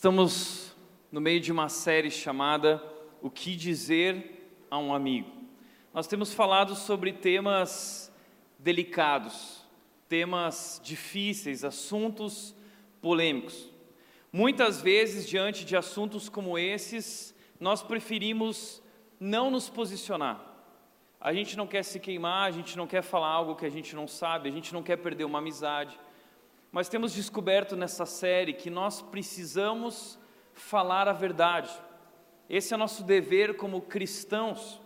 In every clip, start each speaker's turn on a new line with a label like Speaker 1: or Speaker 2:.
Speaker 1: Estamos no meio de uma série chamada O que dizer a um amigo. Nós temos falado sobre temas delicados, temas difíceis, assuntos polêmicos. Muitas vezes, diante de assuntos como esses, nós preferimos não nos posicionar. A gente não quer se queimar, a gente não quer falar algo que a gente não sabe, a gente não quer perder uma amizade. Mas temos descoberto nessa série que nós precisamos falar a verdade. Esse é nosso dever como cristãos.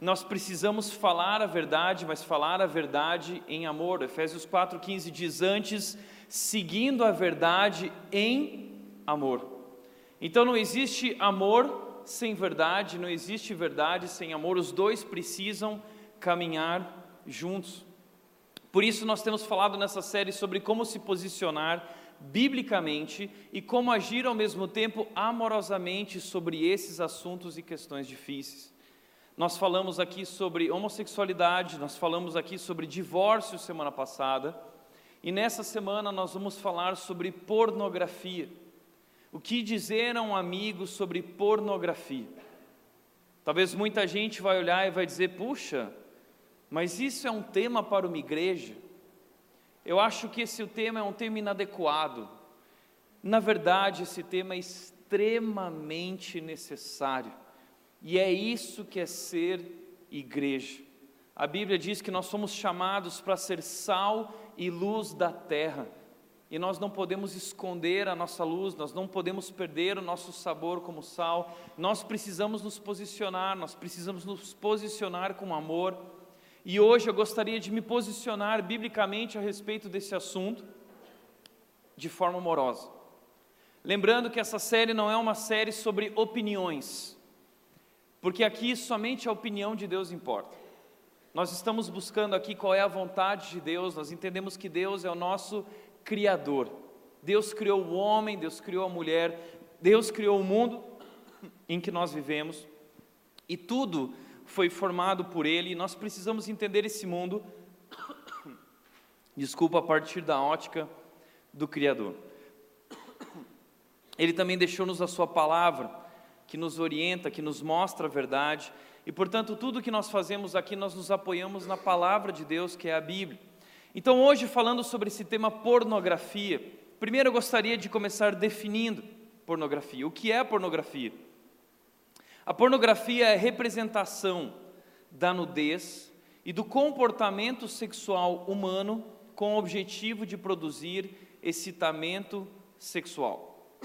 Speaker 1: Nós precisamos falar a verdade, mas falar a verdade em amor. Efésios 4,15 diz: Antes, seguindo a verdade em amor. Então não existe amor sem verdade, não existe verdade sem amor, os dois precisam caminhar juntos. Por isso, nós temos falado nessa série sobre como se posicionar biblicamente e como agir ao mesmo tempo amorosamente sobre esses assuntos e questões difíceis. Nós falamos aqui sobre homossexualidade, nós falamos aqui sobre divórcio semana passada, e nessa semana nós vamos falar sobre pornografia. O que dizer a um amigo sobre pornografia? Talvez muita gente vai olhar e vai dizer: puxa, mas isso é um tema para uma igreja. Eu acho que esse tema é um tema inadequado. Na verdade, esse tema é extremamente necessário. E é isso que é ser igreja. A Bíblia diz que nós somos chamados para ser sal e luz da terra. E nós não podemos esconder a nossa luz, nós não podemos perder o nosso sabor como sal. Nós precisamos nos posicionar, nós precisamos nos posicionar com amor e hoje eu gostaria de me posicionar biblicamente a respeito desse assunto de forma amorosa. Lembrando que essa série não é uma série sobre opiniões, porque aqui somente a opinião de Deus importa. Nós estamos buscando aqui qual é a vontade de Deus, nós entendemos que Deus é o nosso Criador. Deus criou o homem, Deus criou a mulher, Deus criou o mundo em que nós vivemos, e tudo foi formado por Ele, e nós precisamos entender esse mundo, desculpa, a partir da ótica do Criador. Ele também deixou-nos a Sua palavra, que nos orienta, que nos mostra a verdade, e portanto, tudo que nós fazemos aqui, nós nos apoiamos na palavra de Deus, que é a Bíblia. Então, hoje, falando sobre esse tema pornografia, primeiro eu gostaria de começar definindo pornografia. O que é pornografia? A pornografia é representação da nudez e do comportamento sexual humano com o objetivo de produzir excitamento sexual.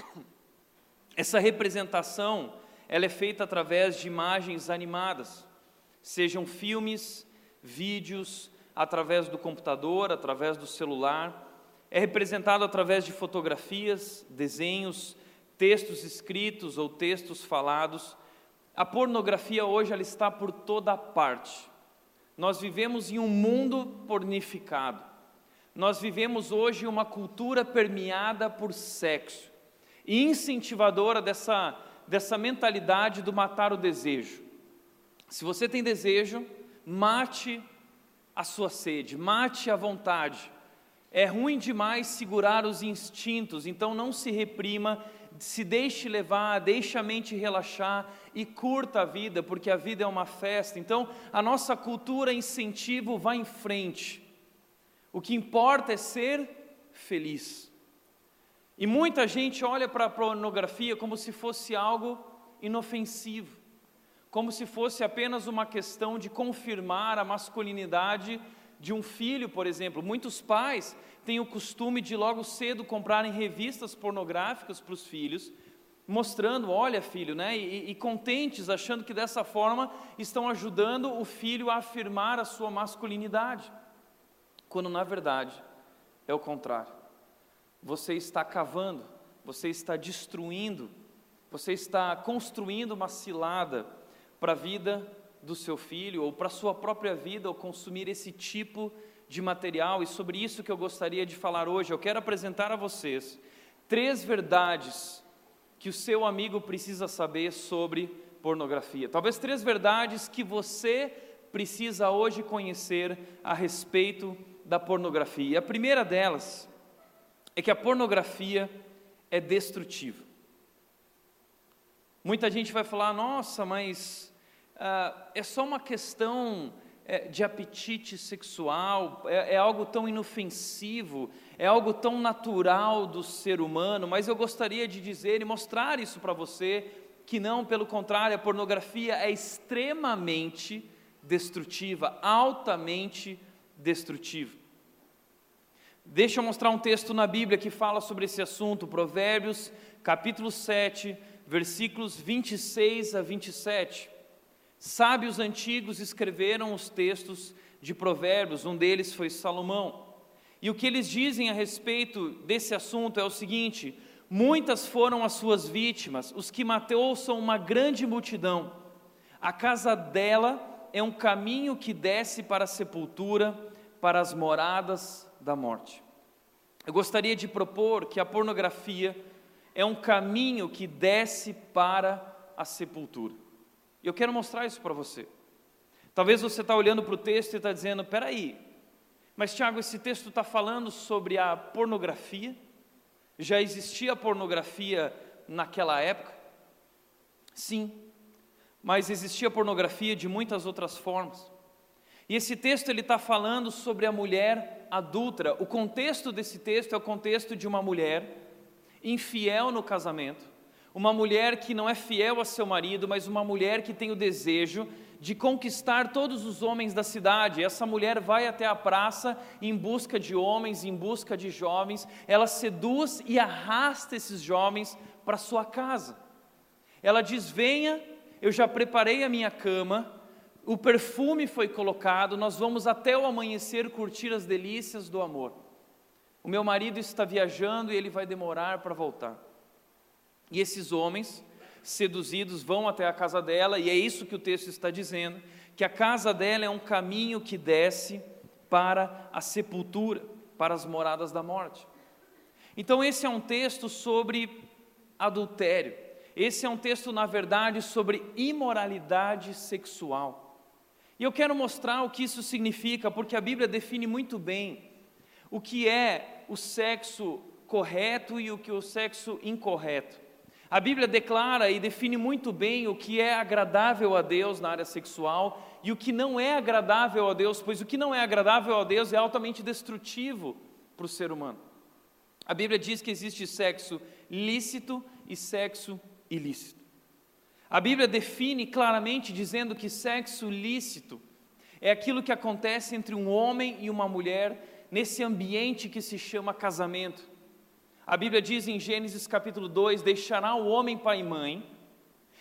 Speaker 1: Essa representação ela é feita através de imagens animadas, sejam filmes, vídeos, através do computador, através do celular, é representado através de fotografias, desenhos, textos escritos ou textos falados a pornografia hoje ela está por toda parte. Nós vivemos em um mundo pornificado. Nós vivemos hoje uma cultura permeada por sexo e incentivadora dessa, dessa mentalidade do matar o desejo. Se você tem desejo, mate a sua sede, mate a vontade. É ruim demais segurar os instintos, então não se reprima se deixe levar, deixe a mente relaxar e curta a vida, porque a vida é uma festa. Então, a nossa cultura incentivo vai em frente. O que importa é ser feliz. E muita gente olha para a pornografia como se fosse algo inofensivo, como se fosse apenas uma questão de confirmar a masculinidade de um filho, por exemplo. Muitos pais têm o costume de logo cedo comprarem revistas pornográficas para os filhos, mostrando, olha filho, né, e, e, contentes, achando que dessa forma estão ajudando o filho a afirmar a sua masculinidade, quando na verdade é o contrário. Você está cavando, você está destruindo, você está construindo uma cilada para a vida do seu filho ou para a sua própria vida ao consumir esse tipo de material e sobre isso que eu gostaria de falar hoje. Eu quero apresentar a vocês três verdades que o seu amigo precisa saber sobre pornografia. Talvez três verdades que você precisa hoje conhecer a respeito da pornografia. A primeira delas é que a pornografia é destrutiva. Muita gente vai falar, nossa, mas uh, é só uma questão é, de apetite sexual, é, é algo tão inofensivo, é algo tão natural do ser humano, mas eu gostaria de dizer e mostrar isso para você, que não, pelo contrário, a pornografia é extremamente destrutiva, altamente destrutiva. Deixa eu mostrar um texto na Bíblia que fala sobre esse assunto, Provérbios, capítulo 7, versículos 26 a 27. Sábios antigos escreveram os textos de Provérbios, um deles foi Salomão. E o que eles dizem a respeito desse assunto é o seguinte: muitas foram as suas vítimas, os que matou são uma grande multidão. A casa dela é um caminho que desce para a sepultura, para as moradas da morte. Eu gostaria de propor que a pornografia é um caminho que desce para a sepultura. Eu quero mostrar isso para você. Talvez você está olhando para o texto e está dizendo: peraí, mas Tiago, esse texto está falando sobre a pornografia? Já existia pornografia naquela época? Sim, mas existia pornografia de muitas outras formas. E esse texto ele está falando sobre a mulher adulta. O contexto desse texto é o contexto de uma mulher infiel no casamento, uma mulher que não é fiel a seu marido, mas uma mulher que tem o desejo de conquistar todos os homens da cidade. Essa mulher vai até a praça em busca de homens, em busca de jovens, ela seduz e arrasta esses jovens para sua casa. Ela diz: Venha, eu já preparei a minha cama, o perfume foi colocado, nós vamos até o amanhecer curtir as delícias do amor. O meu marido está viajando e ele vai demorar para voltar. E esses homens, seduzidos, vão até a casa dela, e é isso que o texto está dizendo: que a casa dela é um caminho que desce para a sepultura, para as moradas da morte. Então, esse é um texto sobre adultério. Esse é um texto, na verdade, sobre imoralidade sexual. E eu quero mostrar o que isso significa, porque a Bíblia define muito bem o que é o sexo correto e o que é o sexo incorreto. A Bíblia declara e define muito bem o que é agradável a Deus na área sexual e o que não é agradável a Deus, pois o que não é agradável a Deus é altamente destrutivo para o ser humano. A Bíblia diz que existe sexo lícito e sexo ilícito. A Bíblia define claramente dizendo que sexo lícito é aquilo que acontece entre um homem e uma mulher nesse ambiente que se chama casamento. A Bíblia diz em Gênesis capítulo 2: Deixará o homem pai e mãe,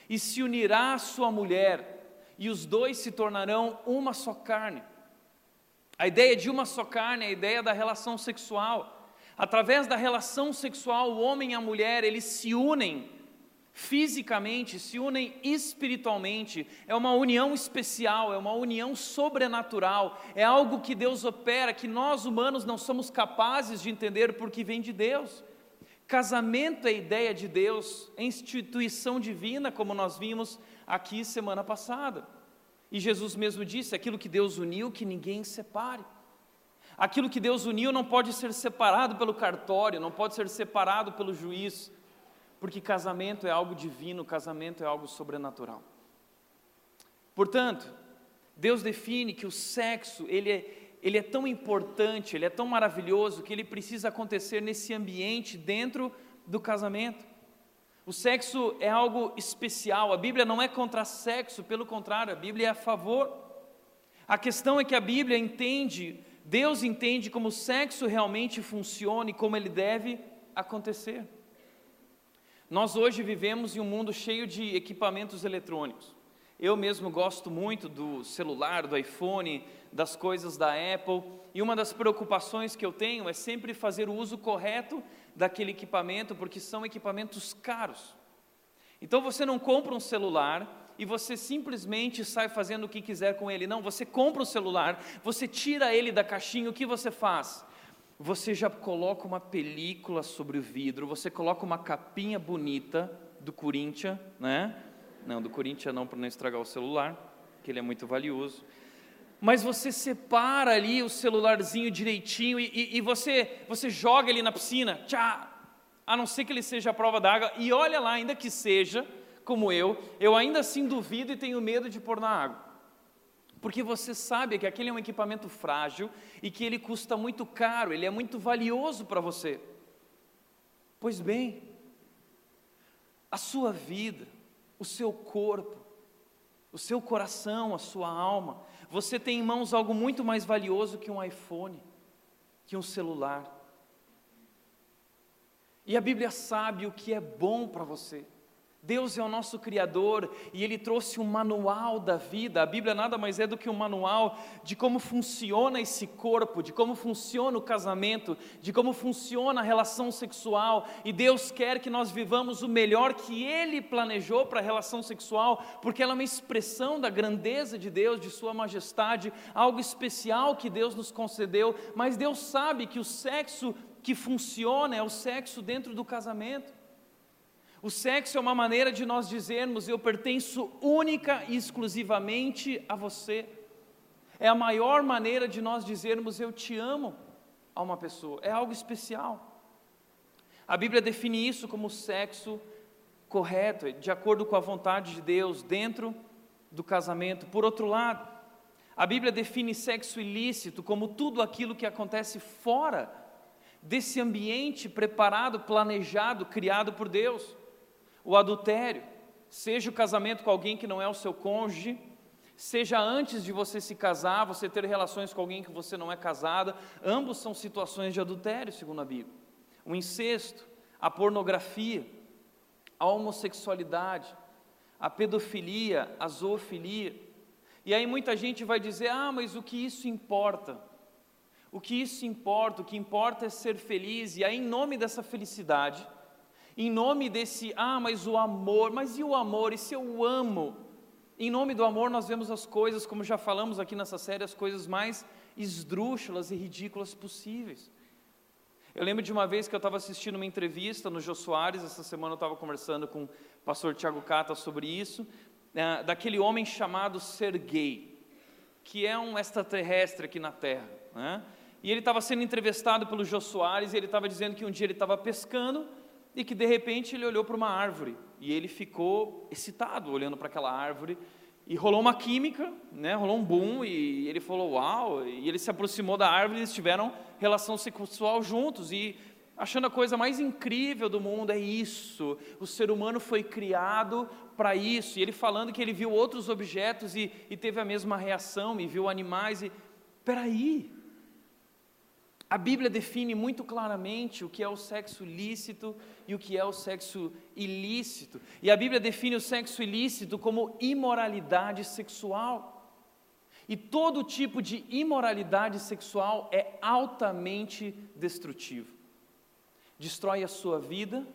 Speaker 1: e se unirá à sua mulher, e os dois se tornarão uma só carne. A ideia de uma só carne é a ideia da relação sexual. Através da relação sexual, o homem e a mulher, eles se unem fisicamente, se unem espiritualmente, é uma união especial, é uma união sobrenatural, é algo que Deus opera, que nós humanos não somos capazes de entender porque vem de Deus. Casamento é ideia de Deus, é instituição divina, como nós vimos aqui semana passada. E Jesus mesmo disse: aquilo que Deus uniu, que ninguém separe. Aquilo que Deus uniu não pode ser separado pelo cartório, não pode ser separado pelo juiz, porque casamento é algo divino, casamento é algo sobrenatural. Portanto, Deus define que o sexo, ele é, ele é tão importante, ele é tão maravilhoso, que ele precisa acontecer nesse ambiente dentro do casamento. O sexo é algo especial, a Bíblia não é contra sexo, pelo contrário, a Bíblia é a favor. A questão é que a Bíblia entende, Deus entende como o sexo realmente funciona e como ele deve acontecer. Nós hoje vivemos em um mundo cheio de equipamentos eletrônicos. Eu mesmo gosto muito do celular, do iPhone, das coisas da Apple, e uma das preocupações que eu tenho é sempre fazer o uso correto daquele equipamento, porque são equipamentos caros. Então você não compra um celular e você simplesmente sai fazendo o que quiser com ele. Não, você compra o celular, você tira ele da caixinha, o que você faz? você já coloca uma película sobre o vidro, você coloca uma capinha bonita do Corinthians, né? Não, do Corinthians não, para não estragar o celular, que ele é muito valioso. Mas você separa ali o celularzinho direitinho e, e, e você, você joga ele na piscina, tchá, a não ser que ele seja a prova d'água, e olha lá, ainda que seja, como eu, eu ainda assim duvido e tenho medo de pôr na água. Porque você sabe que aquele é um equipamento frágil e que ele custa muito caro, ele é muito valioso para você. Pois bem, a sua vida, o seu corpo, o seu coração, a sua alma, você tem em mãos algo muito mais valioso que um iPhone, que um celular. E a Bíblia sabe o que é bom para você. Deus é o nosso Criador e Ele trouxe um manual da vida. A Bíblia nada mais é do que um manual de como funciona esse corpo, de como funciona o casamento, de como funciona a relação sexual. E Deus quer que nós vivamos o melhor que Ele planejou para a relação sexual, porque ela é uma expressão da grandeza de Deus, de Sua majestade, algo especial que Deus nos concedeu. Mas Deus sabe que o sexo que funciona é o sexo dentro do casamento. O sexo é uma maneira de nós dizermos: eu pertenço única e exclusivamente a você. É a maior maneira de nós dizermos: eu te amo a uma pessoa. É algo especial. A Bíblia define isso como sexo correto, de acordo com a vontade de Deus, dentro do casamento. Por outro lado, a Bíblia define sexo ilícito como tudo aquilo que acontece fora desse ambiente preparado, planejado, criado por Deus o adultério, seja o casamento com alguém que não é o seu cônjuge, seja antes de você se casar, você ter relações com alguém que você não é casada, ambos são situações de adultério, segundo a Bíblia. O incesto, a pornografia, a homossexualidade, a pedofilia, a zoofilia. E aí muita gente vai dizer: "Ah, mas o que isso importa?" O que isso importa? O que importa é ser feliz, e aí, em nome dessa felicidade, em nome desse, ah, mas o amor, mas e o amor, e se eu amo? Em nome do amor, nós vemos as coisas, como já falamos aqui nessa série, as coisas mais esdrúxulas e ridículas possíveis. Eu lembro de uma vez que eu estava assistindo uma entrevista no Jô Soares, essa semana eu estava conversando com o pastor Tiago Cata sobre isso, né, daquele homem chamado Sergei, que é um extraterrestre aqui na Terra. Né? E ele estava sendo entrevistado pelo Jô Soares e ele estava dizendo que um dia ele estava pescando e que de repente ele olhou para uma árvore e ele ficou excitado olhando para aquela árvore e rolou uma química, né? Rolou um boom e ele falou uau e ele se aproximou da árvore e eles tiveram relação sexual juntos e achando a coisa mais incrível do mundo é isso. O ser humano foi criado para isso. E ele falando que ele viu outros objetos e, e teve a mesma reação e viu animais e peraí, a Bíblia define muito claramente o que é o sexo lícito e o que é o sexo ilícito. E a Bíblia define o sexo ilícito como imoralidade sexual. E todo tipo de imoralidade sexual é altamente destrutivo. Destrói a sua vida,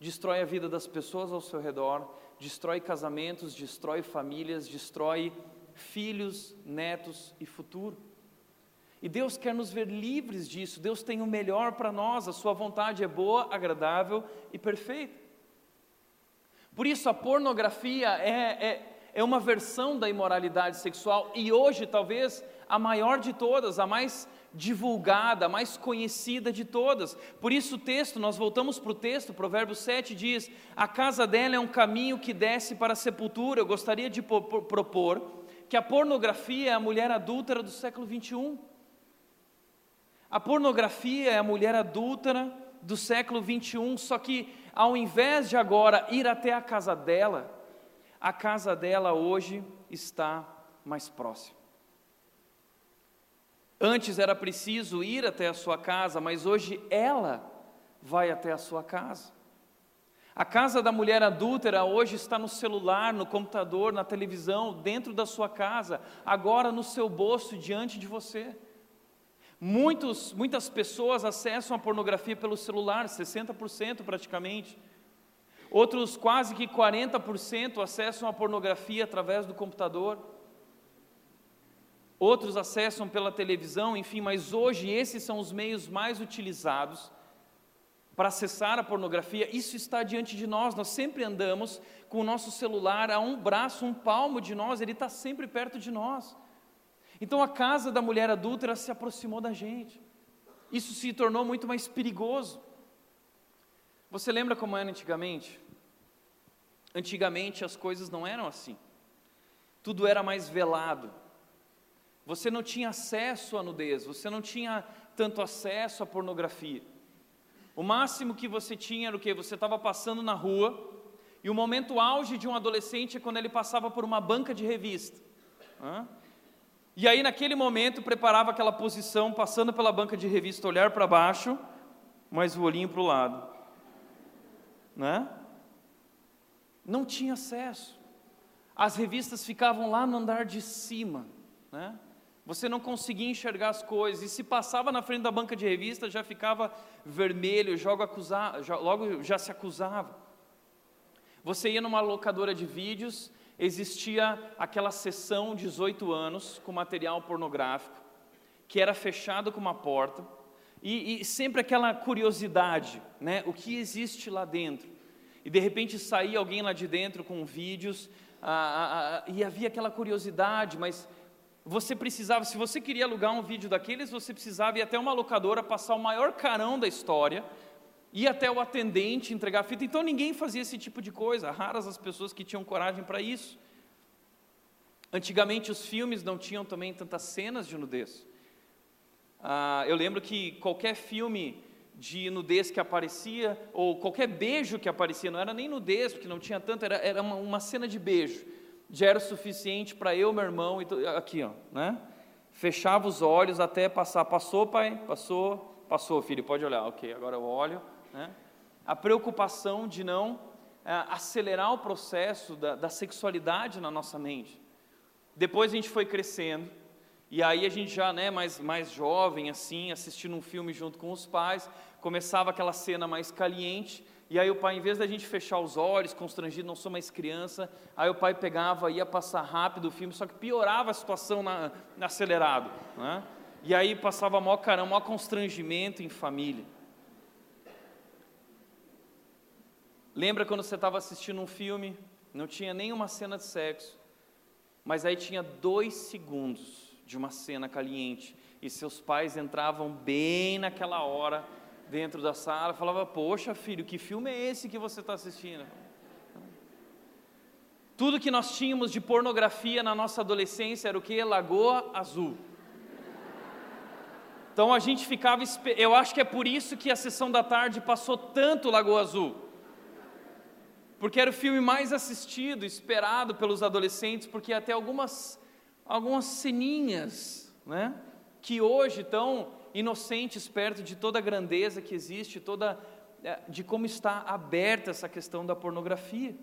Speaker 1: destrói a vida das pessoas ao seu redor, destrói casamentos, destrói famílias, destrói filhos, netos e futuro. E Deus quer nos ver livres disso. Deus tem o melhor para nós, a Sua vontade é boa, agradável e perfeita. Por isso, a pornografia é, é, é uma versão da imoralidade sexual e hoje, talvez, a maior de todas, a mais divulgada, a mais conhecida de todas. Por isso, o texto, nós voltamos para o texto, Provérbio 7 diz: A casa dela é um caminho que desce para a sepultura. Eu gostaria de propor que a pornografia é a mulher adúltera do século 21. A pornografia é a mulher adúltera do século 21, só que ao invés de agora ir até a casa dela, a casa dela hoje está mais próxima. Antes era preciso ir até a sua casa, mas hoje ela vai até a sua casa. A casa da mulher adúltera hoje está no celular, no computador, na televisão, dentro da sua casa, agora no seu bolso, diante de você. Muitos, muitas pessoas acessam a pornografia pelo celular, 60% praticamente. Outros quase que 40% acessam a pornografia através do computador. Outros acessam pela televisão, enfim, mas hoje esses são os meios mais utilizados para acessar a pornografia. Isso está diante de nós, nós sempre andamos com o nosso celular a um braço, um palmo de nós, ele está sempre perto de nós. Então a casa da mulher adúltera se aproximou da gente. Isso se tornou muito mais perigoso. Você lembra como era antigamente? Antigamente as coisas não eram assim. Tudo era mais velado. Você não tinha acesso à nudez, você não tinha tanto acesso à pornografia. O máximo que você tinha era o que? Você estava passando na rua, e o momento auge de um adolescente é quando ele passava por uma banca de revista. E aí, naquele momento, preparava aquela posição, passando pela banca de revista, olhar para baixo, mas o olhinho para o lado. Né? Não tinha acesso. As revistas ficavam lá no andar de cima. Né? Você não conseguia enxergar as coisas, e se passava na frente da banca de revista, já ficava vermelho, acusava, logo já se acusava. Você ia numa locadora de vídeos, existia aquela sessão 18 anos com material pornográfico, que era fechado com uma porta, e, e sempre aquela curiosidade, né? O que existe lá dentro? E de repente saía alguém lá de dentro com vídeos, e havia aquela curiosidade, mas você precisava, se você queria alugar um vídeo daqueles, você precisava ir até uma locadora, passar o maior carão da história, ir até o atendente entregar a fita. Então ninguém fazia esse tipo de coisa, raras as pessoas que tinham coragem para isso. Antigamente os filmes não tinham também tantas cenas de nudez. Ah, eu lembro que qualquer filme de nudez que aparecia, ou qualquer beijo que aparecia, não era nem nudez, porque não tinha tanto, era, era uma, uma cena de beijo já era suficiente para eu, meu irmão, aqui, ó, né? Fechava os olhos até passar. Passou, pai? Passou? Passou, filho, pode olhar. Ok, agora eu olho. Né? A preocupação de não é, acelerar o processo da, da sexualidade na nossa mente. Depois a gente foi crescendo, e aí a gente já, né, mais, mais jovem, assim, assistindo um filme junto com os pais, começava aquela cena mais caliente, e aí o pai, em vez da gente fechar os olhos, constrangido, não sou mais criança, aí o pai pegava, ia passar rápido o filme, só que piorava a situação na, na acelerado. Né? E aí passava maior caramba, maior constrangimento em família. Lembra quando você estava assistindo um filme, não tinha nenhuma cena de sexo, mas aí tinha dois segundos de uma cena caliente, e seus pais entravam bem naquela hora dentro da sala, falava: Poxa, filho, que filme é esse que você está assistindo? Tudo que nós tínhamos de pornografia na nossa adolescência era o que? Lagoa Azul. Então a gente ficava. Eu acho que é por isso que a sessão da tarde passou tanto Lagoa Azul. Porque era o filme mais assistido, esperado pelos adolescentes, porque até algumas, algumas ceninhas, né? Que hoje estão inocentes perto de toda a grandeza que existe, toda eh, de como está aberta essa questão da pornografia.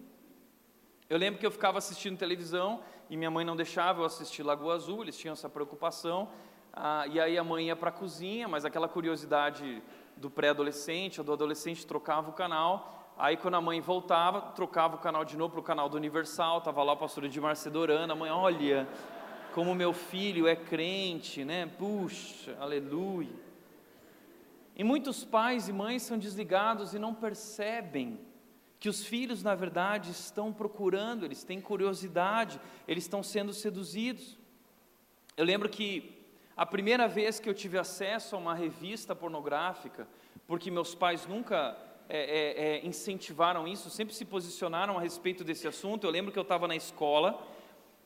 Speaker 1: Eu lembro que eu ficava assistindo televisão e minha mãe não deixava eu assistir Lagoa Azul, eles tinham essa preocupação. Ah, e aí a mãe ia para a cozinha, mas aquela curiosidade do pré-adolescente ou do adolescente trocava o canal. Aí quando a mãe voltava, trocava o canal de novo para o canal do Universal, estava lá o pastor Edmar Cedorana, a mãe, olha, como meu filho é crente, né? Puxa, aleluia. E muitos pais e mães são desligados e não percebem que os filhos, na verdade, estão procurando, eles têm curiosidade, eles estão sendo seduzidos. Eu lembro que a primeira vez que eu tive acesso a uma revista pornográfica, porque meus pais nunca é, é, é, incentivaram isso, sempre se posicionaram a respeito desse assunto. Eu lembro que eu estava na escola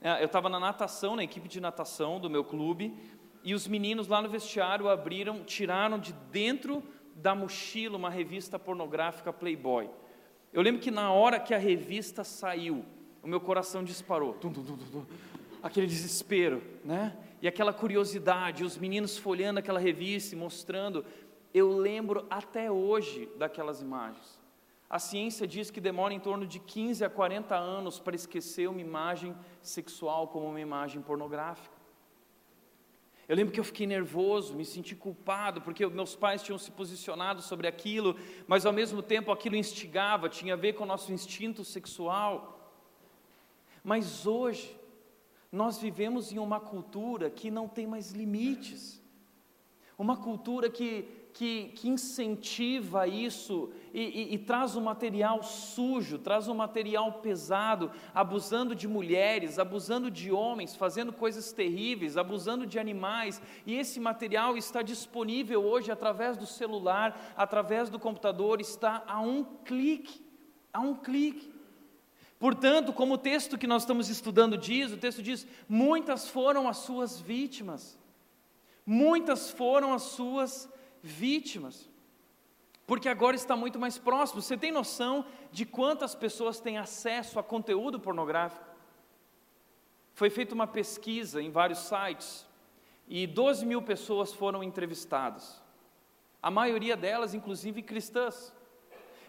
Speaker 1: é, eu estava na natação, na equipe de natação do meu clube, e os meninos lá no vestiário abriram, tiraram de dentro da mochila uma revista pornográfica Playboy. Eu lembro que na hora que a revista saiu, o meu coração disparou. Tum, tum, tum, aquele desespero, né? E aquela curiosidade, os meninos folhando aquela revista e mostrando. Eu lembro até hoje daquelas imagens. A ciência diz que demora em torno de 15 a 40 anos para esquecer uma imagem sexual como uma imagem pornográfica. Eu lembro que eu fiquei nervoso, me senti culpado, porque meus pais tinham se posicionado sobre aquilo, mas ao mesmo tempo aquilo instigava, tinha a ver com o nosso instinto sexual. Mas hoje, nós vivemos em uma cultura que não tem mais limites, uma cultura que que, que incentiva isso e, e, e, traz um material sujo, traz um material pesado, abusando de mulheres, abusando de homens, fazendo coisas terríveis, abusando de animais, e esse material está disponível hoje através do celular, através do computador, está a um clique, a um clique. Portanto, como o texto que nós estamos estudando diz, o texto diz: muitas foram as suas vítimas, muitas foram as suas vítimas, porque agora está muito mais próximo. Você tem noção de quantas pessoas têm acesso a conteúdo pornográfico? Foi feita uma pesquisa em vários sites e 12 mil pessoas foram entrevistadas, a maioria delas, inclusive cristãs.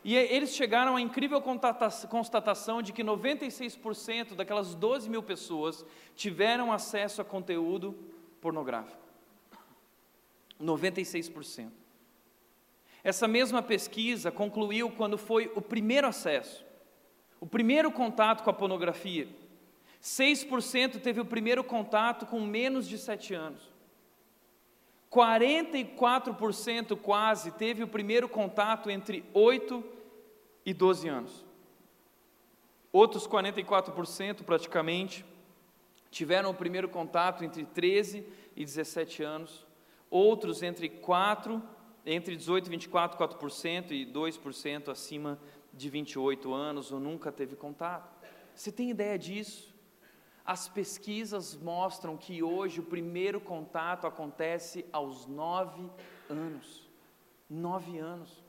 Speaker 1: E eles chegaram à incrível constatação de que 96% daquelas 12 mil pessoas tiveram acesso a conteúdo pornográfico. 96%. Essa mesma pesquisa concluiu quando foi o primeiro acesso, o primeiro contato com a pornografia. 6% teve o primeiro contato com menos de 7 anos. 44% quase teve o primeiro contato entre 8 e 12 anos. Outros 44% praticamente tiveram o primeiro contato entre 13 e 17 anos outros entre 4, entre 18 e 24, 4% e 2% acima de 28 anos ou nunca teve contato. Você tem ideia disso? As pesquisas mostram que hoje o primeiro contato acontece aos 9 anos. 9 anos.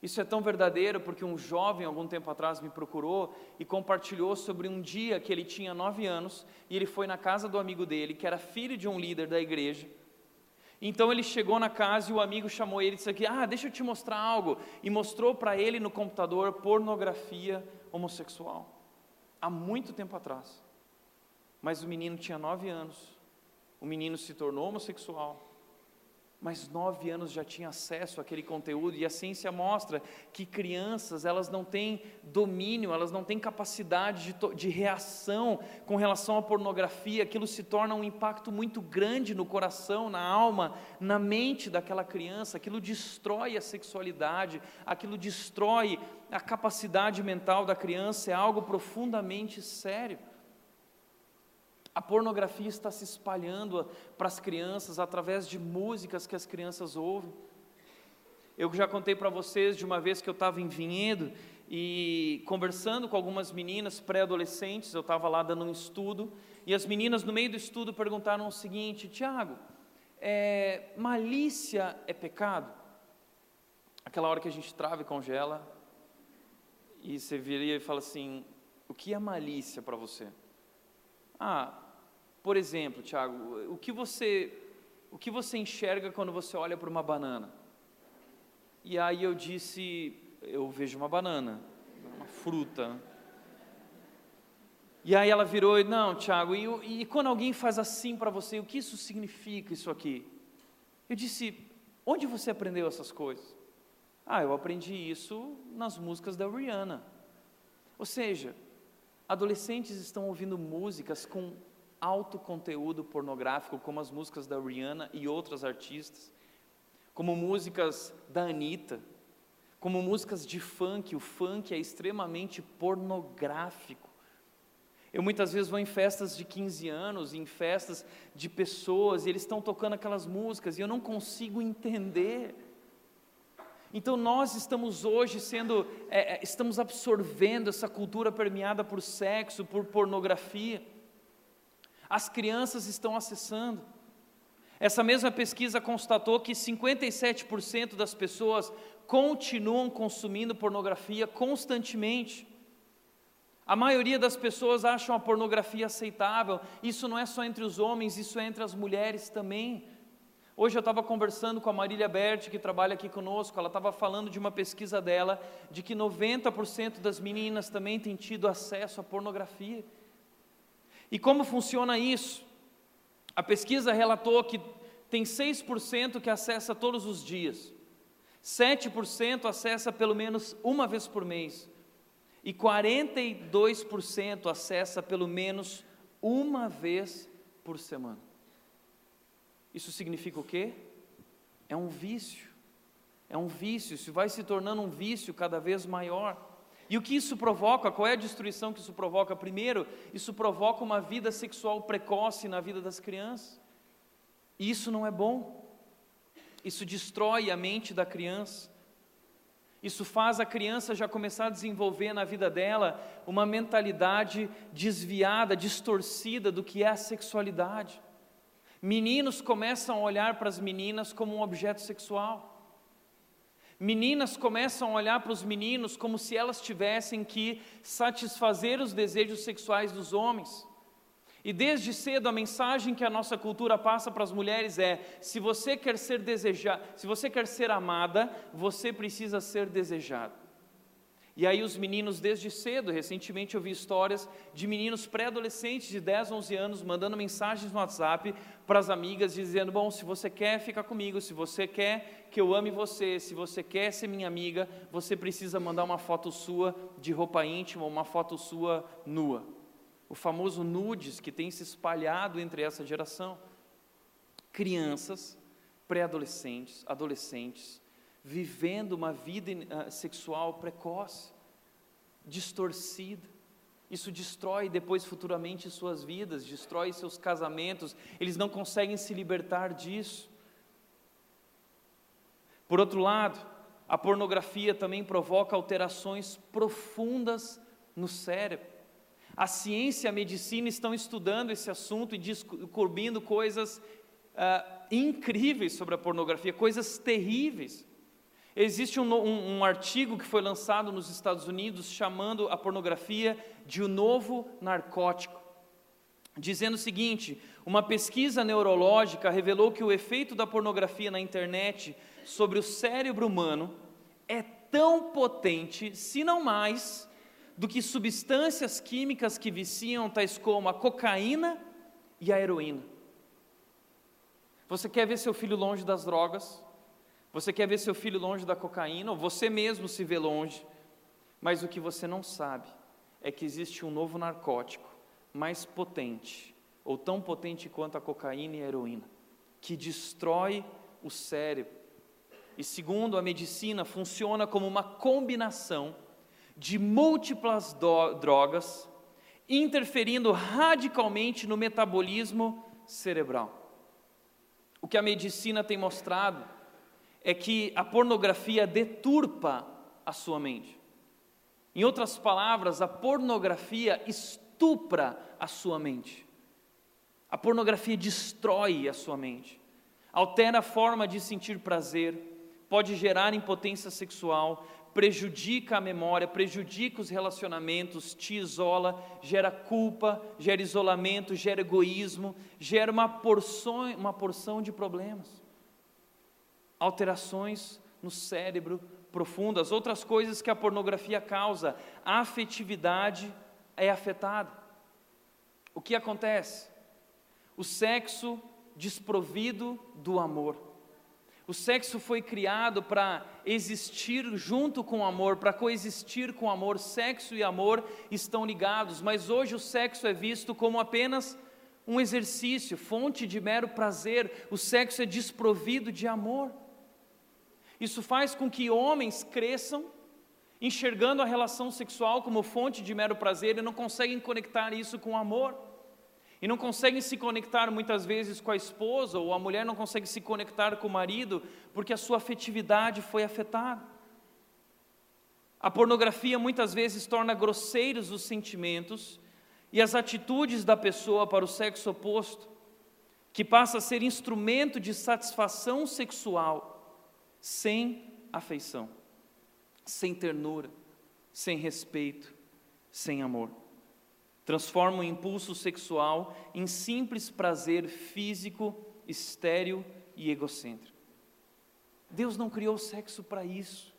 Speaker 1: Isso é tão verdadeiro porque um jovem, algum tempo atrás, me procurou e compartilhou sobre um dia que ele tinha nove anos e ele foi na casa do amigo dele, que era filho de um líder da igreja, então ele chegou na casa e o amigo chamou ele e disse aqui, ah, deixa eu te mostrar algo. E mostrou para ele no computador pornografia homossexual. Há muito tempo atrás. Mas o menino tinha nove anos. O menino se tornou homossexual mas nove anos já tinha acesso àquele conteúdo, e a ciência mostra que crianças, elas não têm domínio, elas não têm capacidade de, de reação com relação à pornografia, aquilo se torna um impacto muito grande no coração, na alma, na mente daquela criança, aquilo destrói a sexualidade, aquilo destrói a capacidade mental da criança, é algo profundamente sério. A pornografia está se espalhando para as crianças através de músicas que as crianças ouvem. Eu já contei para vocês de uma vez que eu estava em Vinhedo e conversando com algumas meninas pré-adolescentes, eu estava lá dando um estudo, e as meninas no meio do estudo perguntaram o seguinte: Tiago, é, malícia é pecado? Aquela hora que a gente trava e congela, e você viria e fala assim: o que é malícia para você? Ah, por exemplo, Tiago, o que você o que você enxerga quando você olha para uma banana? E aí eu disse, eu vejo uma banana, uma fruta. E aí ela virou, não, Tiago, e, e quando alguém faz assim para você, o que isso significa, isso aqui? Eu disse, onde você aprendeu essas coisas? Ah, eu aprendi isso nas músicas da Rihanna. Ou seja, adolescentes estão ouvindo músicas com alto conteúdo pornográfico, como as músicas da Rihanna e outras artistas, como músicas da Anitta, como músicas de funk. O funk é extremamente pornográfico. Eu muitas vezes vou em festas de 15 anos, em festas de pessoas, e eles estão tocando aquelas músicas, e eu não consigo entender. Então nós estamos hoje sendo, é, é estamos absorvendo essa cultura permeada por sexo, por pornografia. As crianças estão acessando. Essa mesma pesquisa constatou que 57% das pessoas continuam consumindo pornografia constantemente. A maioria das pessoas acham a pornografia aceitável. Isso não é só entre os homens, isso é entre as mulheres também. Hoje eu estava conversando com a Marília Berti, que trabalha aqui conosco, ela estava falando de uma pesquisa dela, de que 90% das meninas também têm tido acesso à pornografia. E como funciona isso? A pesquisa relatou que tem 6% que acessa todos os dias, 7% acessa pelo menos uma vez por mês, e 42% acessa pelo menos uma vez por semana. Isso significa o quê? é um vício. É um vício, isso vai se tornando um vício cada vez maior. E o que isso provoca? Qual é a destruição que isso provoca? Primeiro, isso provoca uma vida sexual precoce na vida das crianças. E isso não é bom. Isso destrói a mente da criança. Isso faz a criança já começar a desenvolver na vida dela uma mentalidade desviada, distorcida do que é a sexualidade. Meninos começam a olhar para as meninas como um objeto sexual. Meninas começam a olhar para os meninos como se elas tivessem que satisfazer os desejos sexuais dos homens. E desde cedo a mensagem que a nossa cultura passa para as mulheres é: se você quer ser desejada, se você quer ser amada, você precisa ser desejada. E aí os meninos desde cedo, recentemente eu vi histórias de meninos pré-adolescentes de 10, 11 anos mandando mensagens no WhatsApp para as amigas dizendo: "Bom, se você quer ficar comigo, se você quer que eu ame você, se você quer ser minha amiga, você precisa mandar uma foto sua de roupa íntima, uma foto sua nua". O famoso nudes que tem se espalhado entre essa geração. Crianças, pré-adolescentes, adolescentes, vivendo uma vida uh, sexual precoce, distorcida. Isso destrói depois futuramente suas vidas, destrói seus casamentos, eles não conseguem se libertar disso. Por outro lado, a pornografia também provoca alterações profundas no cérebro. A ciência e a medicina estão estudando esse assunto e descobrindo coisas uh, incríveis sobre a pornografia, coisas terríveis. Existe um, um, um, artigo que foi lançado nos Estados Unidos chamando a pornografia de o um novo narcótico, dizendo o seguinte: uma pesquisa neurológica revelou que o efeito da pornografia na internet sobre o cérebro humano é tão potente, se não mais, do que substâncias químicas que viciam, tais como a cocaína e a heroína. Você quer ver seu filho longe das drogas? Você quer ver seu filho longe da cocaína, ou você mesmo se vê longe, mas o que você não sabe é que existe um novo narcótico mais potente, ou tão potente quanto a cocaína e a heroína, que destrói o cérebro. E segundo a medicina, funciona como uma combinação de múltiplas drogas, interferindo radicalmente no metabolismo cerebral. O que a medicina tem mostrado é que a pornografia deturpa a sua mente. Em outras palavras, a pornografia estupra a sua mente. A pornografia destrói a sua mente, altera a forma de sentir prazer, pode gerar impotência sexual, prejudica a memória, prejudica os relacionamentos, te isola, gera culpa, gera isolamento, gera egoísmo, gera uma porção, uma porção de problemas alterações no cérebro profundas, outras coisas que a pornografia causa, a afetividade é afetada. O que acontece? O sexo desprovido do amor. O sexo foi criado para existir junto com o amor, para coexistir com o amor. Sexo e amor estão ligados, mas hoje o sexo é visto como apenas um exercício, fonte de mero prazer. O sexo é desprovido de amor. Isso faz com que homens cresçam enxergando a relação sexual como fonte de mero prazer e não conseguem conectar isso com amor. E não conseguem se conectar muitas vezes com a esposa, ou a mulher não consegue se conectar com o marido, porque a sua afetividade foi afetada. A pornografia muitas vezes torna grosseiros os sentimentos e as atitudes da pessoa para o sexo oposto, que passa a ser instrumento de satisfação sexual sem afeição, sem ternura, sem respeito, sem amor. Transforma o impulso sexual em simples prazer físico, estéril e egocêntrico. Deus não criou o sexo para isso.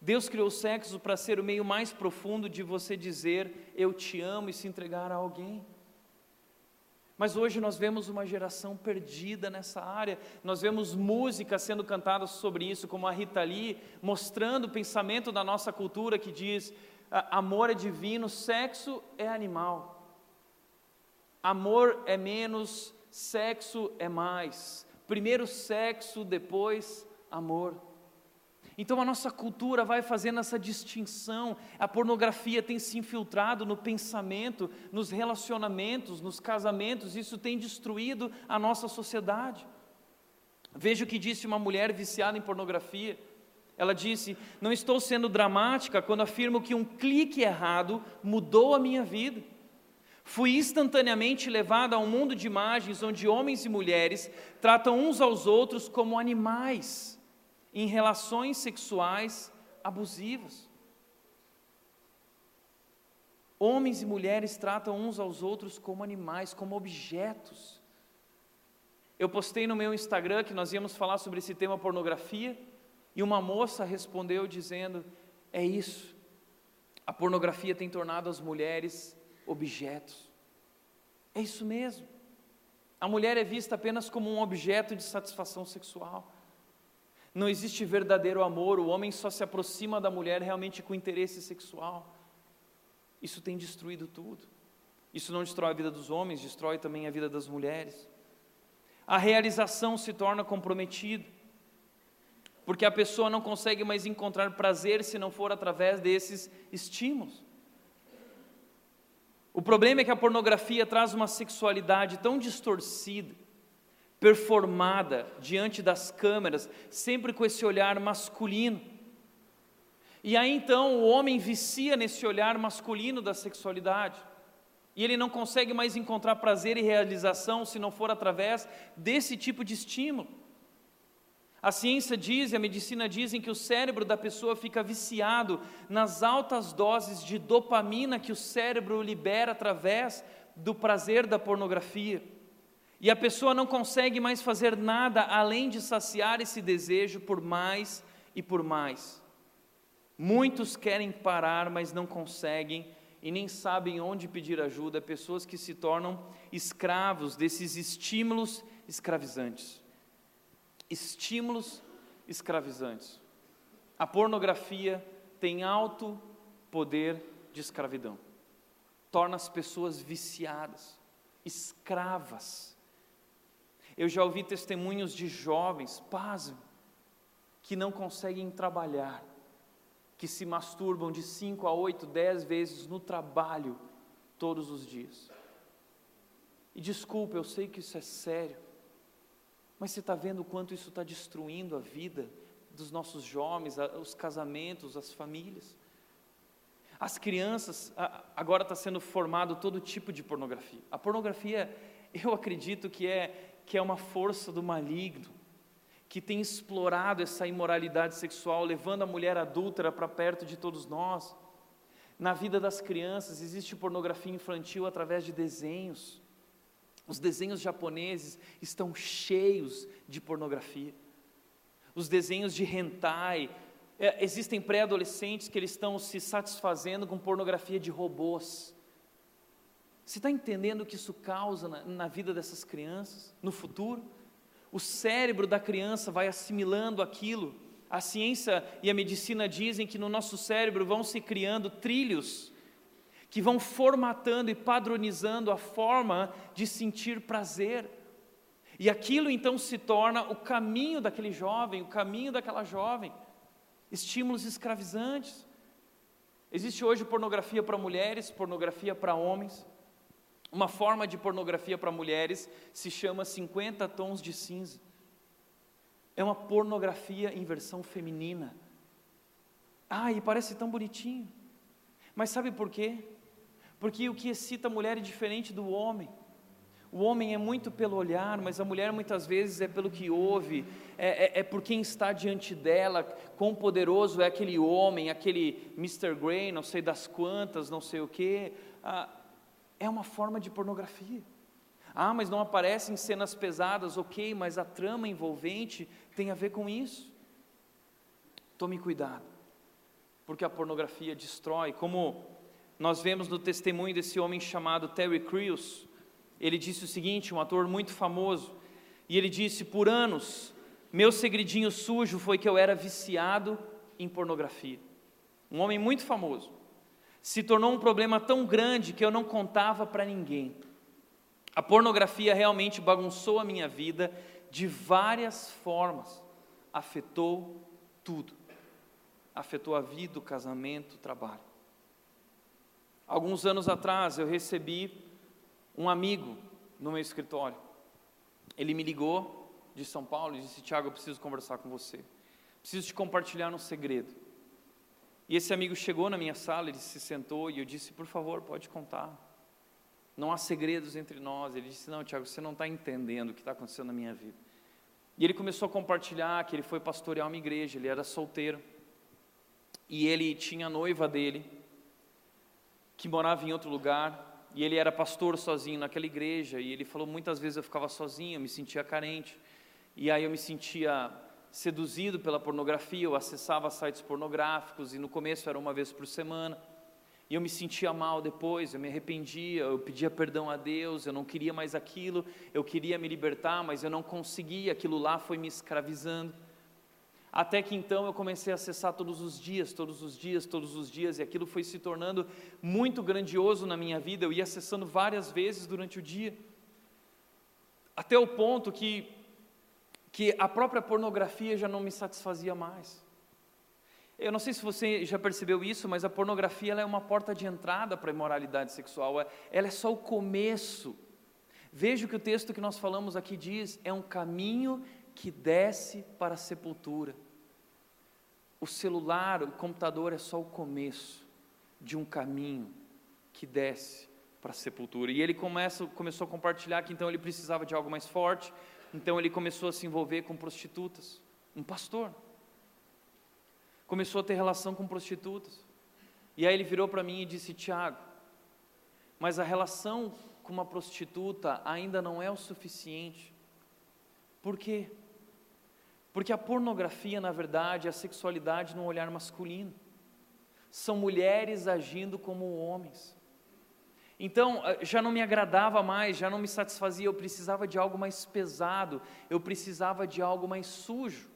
Speaker 1: Deus criou o sexo para ser o meio mais profundo de você dizer eu te amo e se entregar a alguém. Mas hoje nós vemos uma geração perdida nessa área. Nós vemos músicas sendo cantadas sobre isso, como a Rita Lee, mostrando o pensamento da nossa cultura que diz: amor é divino, sexo é animal. Amor é menos, sexo é mais. Primeiro sexo, depois amor. Então a nossa cultura vai fazendo essa distinção. A pornografia tem se infiltrado no pensamento, nos relacionamentos, nos casamentos, isso tem destruído a nossa sociedade. Veja o que disse uma mulher viciada em pornografia. Ela disse: Não estou sendo dramática quando afirmo que um clique errado mudou a minha vida. Fui instantaneamente levada a um mundo de imagens onde homens e mulheres tratam uns aos outros como animais, em relações sexuais abusivas. Homens e mulheres tratam uns aos outros como animais, como objetos. Eu postei no meu Instagram que nós íamos falar sobre esse tema pornografia. E uma moça respondeu dizendo: É isso, a pornografia tem tornado as mulheres objetos. É isso mesmo. A mulher é vista apenas como um objeto de satisfação sexual. Não existe verdadeiro amor, o homem só se aproxima da mulher realmente com interesse sexual. Isso tem destruído tudo. Isso não destrói a vida dos homens, destrói também a vida das mulheres. A realização se torna comprometida porque a pessoa não consegue mais encontrar prazer se não for através desses estímulos. O problema é que a pornografia traz uma sexualidade tão distorcida, performada diante das câmeras, sempre com esse olhar masculino. E aí então o homem vicia nesse olhar masculino da sexualidade. E ele não consegue mais encontrar prazer e realização se não for através desse tipo de estímulo. A ciência diz e a medicina dizem que o cérebro da pessoa fica viciado nas altas doses de dopamina que o cérebro libera através do prazer da pornografia. E a pessoa não consegue mais fazer nada além de saciar esse desejo por mais e por mais. Muitos querem parar, mas não conseguem e nem sabem onde pedir ajuda, pessoas que se tornam escravos desses estímulos escravizantes estímulos escravizantes. A pornografia tem alto poder de escravidão. Torna as pessoas viciadas, escravas. Eu já ouvi testemunhos de jovens, pasmem, que não conseguem trabalhar, que se masturbam de 5 a 8, 10 vezes no trabalho todos os dias. E desculpa, eu sei que isso é sério, mas você está vendo o quanto isso está destruindo a vida dos nossos jovens, os casamentos, as famílias. As crianças, agora está sendo formado todo tipo de pornografia. A pornografia, eu acredito que é, que é uma força do maligno, que tem explorado essa imoralidade sexual, levando a mulher adúltera para perto de todos nós. Na vida das crianças existe pornografia infantil através de desenhos. Os desenhos japoneses estão cheios de pornografia. Os desenhos de hentai, é, existem pré-adolescentes que eles estão se satisfazendo com pornografia de robôs. Você está entendendo o que isso causa na, na vida dessas crianças no futuro? O cérebro da criança vai assimilando aquilo. A ciência e a medicina dizem que no nosso cérebro vão se criando trilhos que vão formatando e padronizando a forma de sentir prazer. E aquilo então se torna o caminho daquele jovem, o caminho daquela jovem. Estímulos escravizantes. Existe hoje pornografia para mulheres, pornografia para homens. Uma forma de pornografia para mulheres se chama 50 tons de cinza. É uma pornografia em versão feminina. Ah, e parece tão bonitinho. Mas sabe por quê? Porque o que excita a mulher é diferente do homem. O homem é muito pelo olhar, mas a mulher muitas vezes é pelo que ouve, é, é, é, por quem está diante dela, quão poderoso é aquele homem, aquele Mr. Grey, não sei das quantas, não sei o que. Ah, é uma forma de pornografia. Ah, mas não aparecem cenas pesadas, ok, mas a trama envolvente tem a ver com isso. Tome cuidado, porque a pornografia destrói, como nós vemos no testemunho desse homem chamado Terry Crews, ele disse o seguinte, um ator muito famoso, e ele disse: Por anos, meu segredinho sujo foi que eu era viciado em pornografia. Um homem muito famoso. Se tornou um problema tão grande que eu não contava para ninguém. A pornografia realmente bagunçou a minha vida, de várias formas, afetou tudo. Afetou a vida, o casamento, o trabalho. Alguns anos atrás eu recebi um amigo no meu escritório. Ele me ligou de São Paulo e disse: Tiago, eu preciso conversar com você. Preciso te compartilhar um segredo. E esse amigo chegou na minha sala, ele se sentou e eu disse: Por favor, pode contar. Não há segredos entre nós. Ele disse: Não, Tiago, você não está entendendo o que está acontecendo na minha vida. E ele começou a compartilhar que ele foi pastorear uma igreja, ele era solteiro. E ele tinha a noiva dele, que morava em outro lugar, e ele era pastor sozinho naquela igreja. E ele falou: muitas vezes eu ficava sozinho, eu me sentia carente. E aí eu me sentia seduzido pela pornografia, eu acessava sites pornográficos, e no começo era uma vez por semana. E eu me sentia mal depois, eu me arrependia, eu pedia perdão a Deus, eu não queria mais aquilo, eu queria me libertar, mas eu não conseguia, aquilo lá foi me escravizando. Até que então eu comecei a acessar todos os dias, todos os dias, todos os dias, e aquilo foi se tornando muito grandioso na minha vida. Eu ia acessando várias vezes durante o dia, até o ponto que, que a própria pornografia já não me satisfazia mais. Eu não sei se você já percebeu isso, mas a pornografia é uma porta de entrada para a imoralidade sexual. É, ela é só o começo. Veja o que o texto que nós falamos aqui diz: é um caminho que desce para a sepultura. O celular, o computador é só o começo de um caminho que desce para a sepultura. E ele começa, começou a compartilhar que então ele precisava de algo mais forte, então ele começou a se envolver com prostitutas. Um pastor começou a ter relação com prostitutas. E aí ele virou para mim e disse: Tiago, mas a relação com uma prostituta ainda não é o suficiente. Por quê? Porque a pornografia, na verdade, é a sexualidade num olhar masculino. São mulheres agindo como homens. Então, eh, já não me agradava mais, já não me satisfazia, eu precisava de algo mais pesado, eu precisava de algo mais sujo.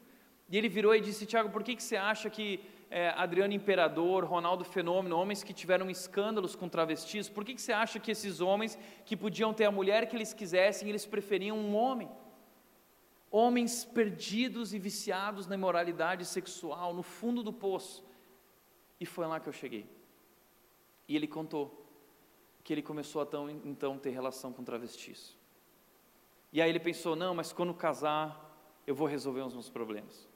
Speaker 1: E ele virou e disse: Tiago, por que, que você acha que é, Adriano Imperador, Ronaldo Fenômeno, homens que tiveram escândalos com travestis, por que, que você acha que esses homens que podiam ter a mulher que eles quisessem, eles preferiam um homem? Homens perdidos e viciados na imoralidade sexual, no fundo do poço. E foi lá que eu cheguei. E ele contou que ele começou a tão, então ter relação com travestis. E aí ele pensou: não, mas quando casar, eu vou resolver os meus problemas.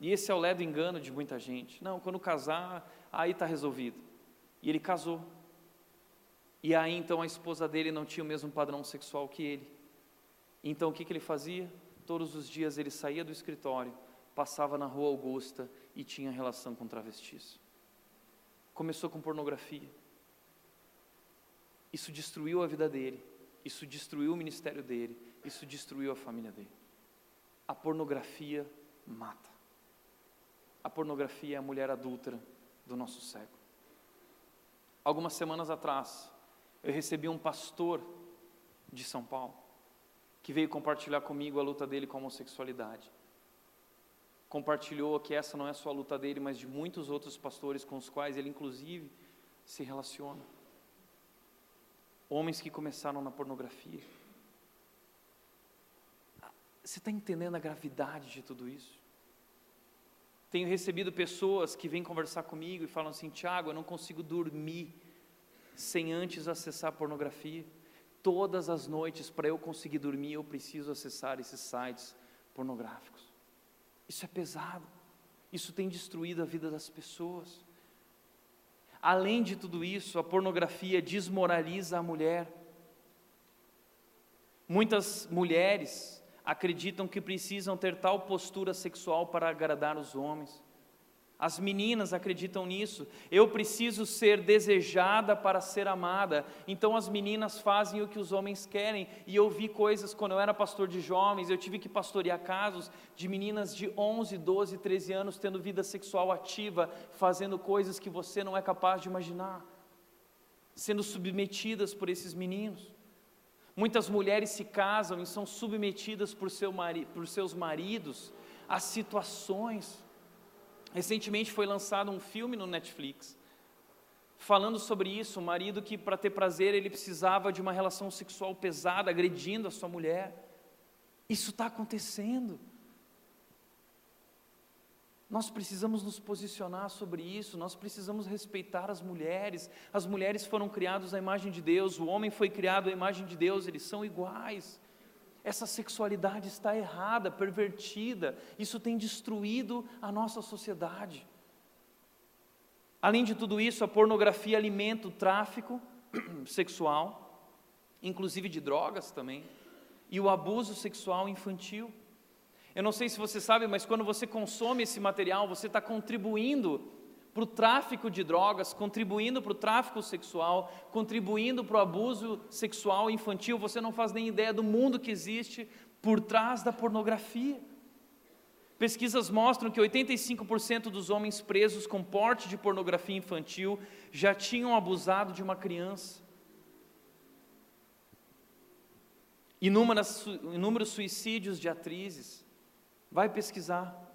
Speaker 1: E esse é o ledo engano de muita gente. Não, quando casar, aí está resolvido. E ele casou. E aí então a esposa dele não tinha o mesmo padrão sexual que ele. Então o que, que ele fazia? Todos os dias ele saía do escritório, passava na rua Augusta e tinha relação com travestis. Começou com pornografia. Isso destruiu a vida dele, isso destruiu o ministério dele, isso destruiu a família dele. A pornografia mata. A pornografia é a mulher adúltera do nosso século. Algumas semanas atrás, eu recebi um pastor de São Paulo que veio compartilhar comigo a luta dele com a homossexualidade. Compartilhou que essa não é só a luta dele, mas de muitos outros pastores com os quais ele, inclusive, se relaciona. Homens que começaram na pornografia. Você está entendendo a gravidade de tudo isso? Tenho recebido pessoas que vêm conversar comigo e falam assim: Tiago, eu não consigo dormir sem antes acessar pornografia. Todas as noites, para eu conseguir dormir, eu preciso acessar esses sites pornográficos. Isso é pesado. Isso tem destruído a vida das pessoas. Além de tudo isso, a pornografia desmoraliza a mulher. Muitas mulheres acreditam que precisam ter tal postura sexual para agradar os homens. As meninas acreditam nisso. Eu preciso ser desejada para ser amada. Então as meninas fazem o que os homens querem. E eu vi coisas quando eu era pastor de jovens, eu tive que pastorear casos de meninas de 11, 12, 13 anos tendo vida sexual ativa, fazendo coisas que você não é capaz de imaginar, sendo submetidas por esses meninos. Muitas mulheres se casam e são submetidas por, seu mari por seus maridos a situações. Recentemente foi lançado um filme no Netflix falando sobre isso, o marido que para ter prazer ele precisava de uma relação sexual pesada, agredindo a sua mulher. Isso está acontecendo. Nós precisamos nos posicionar sobre isso, nós precisamos respeitar as mulheres. As mulheres foram criadas à imagem de Deus, o homem foi criado à imagem de Deus, eles são iguais. Essa sexualidade está errada, pervertida, isso tem destruído a nossa sociedade. Além de tudo isso, a pornografia alimenta o tráfico sexual, inclusive de drogas também, e o abuso sexual infantil. Eu não sei se você sabe, mas quando você consome esse material, você está contribuindo para o tráfico de drogas, contribuindo para o tráfico sexual, contribuindo para o abuso sexual infantil. Você não faz nem ideia do mundo que existe por trás da pornografia. Pesquisas mostram que 85% dos homens presos com porte de pornografia infantil já tinham abusado de uma criança. Inúmeros suicídios de atrizes, Vai pesquisar.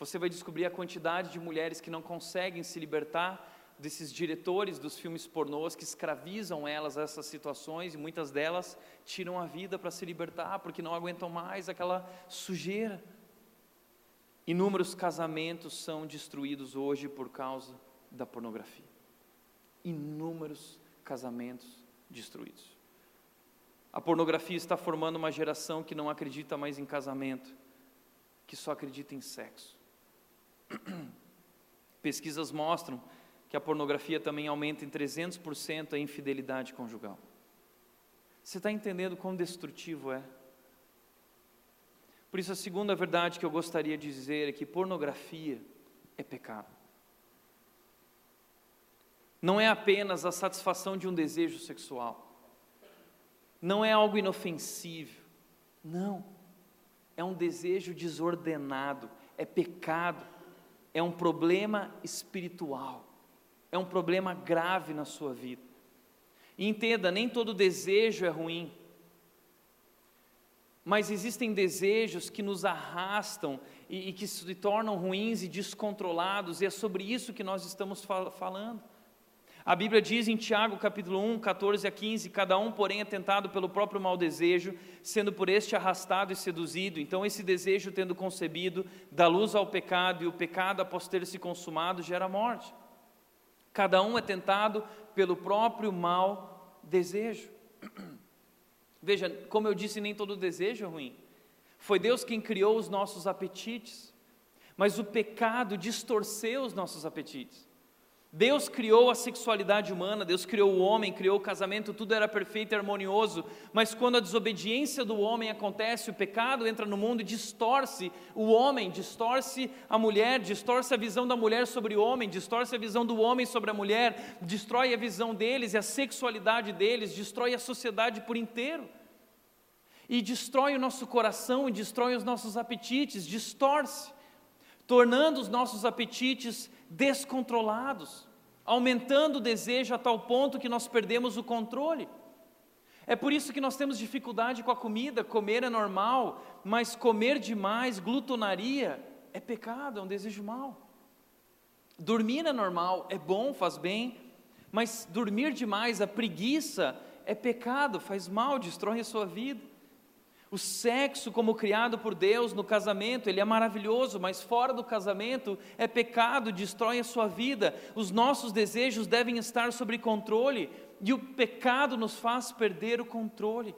Speaker 1: Você vai descobrir a quantidade de mulheres que não conseguem se libertar desses diretores dos filmes pornôs que escravizam elas a essas situações e muitas delas tiram a vida para se libertar porque não aguentam mais aquela sujeira. Inúmeros casamentos são destruídos hoje por causa da pornografia. Inúmeros casamentos destruídos. A pornografia está formando uma geração que não acredita mais em casamento que só acredita em sexo. Pesquisas mostram que a pornografia também aumenta em 300% a infidelidade conjugal. Você está entendendo quão destrutivo é? Por isso, a segunda verdade que eu gostaria de dizer é que pornografia é pecado. Não é apenas a satisfação de um desejo sexual, não é algo inofensivo, não é um desejo desordenado, é pecado, é um problema espiritual, é um problema grave na sua vida. E entenda, nem todo desejo é ruim, mas existem desejos que nos arrastam e, e que se tornam ruins e descontrolados, e é sobre isso que nós estamos fal falando. A Bíblia diz em Tiago, capítulo 1, 14 a 15: Cada um, porém, é tentado pelo próprio mau desejo, sendo por este arrastado e seduzido. Então, esse desejo, tendo concebido, dá luz ao pecado, e o pecado, após ter se consumado, gera morte. Cada um é tentado pelo próprio mau desejo. Veja, como eu disse, nem todo desejo é ruim. Foi Deus quem criou os nossos apetites, mas o pecado distorceu os nossos apetites. Deus criou a sexualidade humana, Deus criou o homem, criou o casamento, tudo era perfeito e harmonioso, mas quando a desobediência do homem acontece, o pecado entra no mundo e distorce o homem, distorce a mulher, distorce a visão da mulher sobre o homem, distorce a visão do homem sobre a mulher, destrói a visão deles e a sexualidade deles, destrói a sociedade por inteiro. E destrói o nosso coração e destrói os nossos apetites, distorce, tornando os nossos apetites descontrolados, aumentando o desejo a tal ponto que nós perdemos o controle. É por isso que nós temos dificuldade com a comida, comer é normal, mas comer demais, glutonaria, é pecado, é um desejo mau. Dormir é normal, é bom, faz bem, mas dormir demais, a preguiça, é pecado, faz mal, destrói a sua vida. O sexo, como criado por Deus no casamento, ele é maravilhoso, mas fora do casamento é pecado, destrói a sua vida. Os nossos desejos devem estar sob controle e o pecado nos faz perder o controle.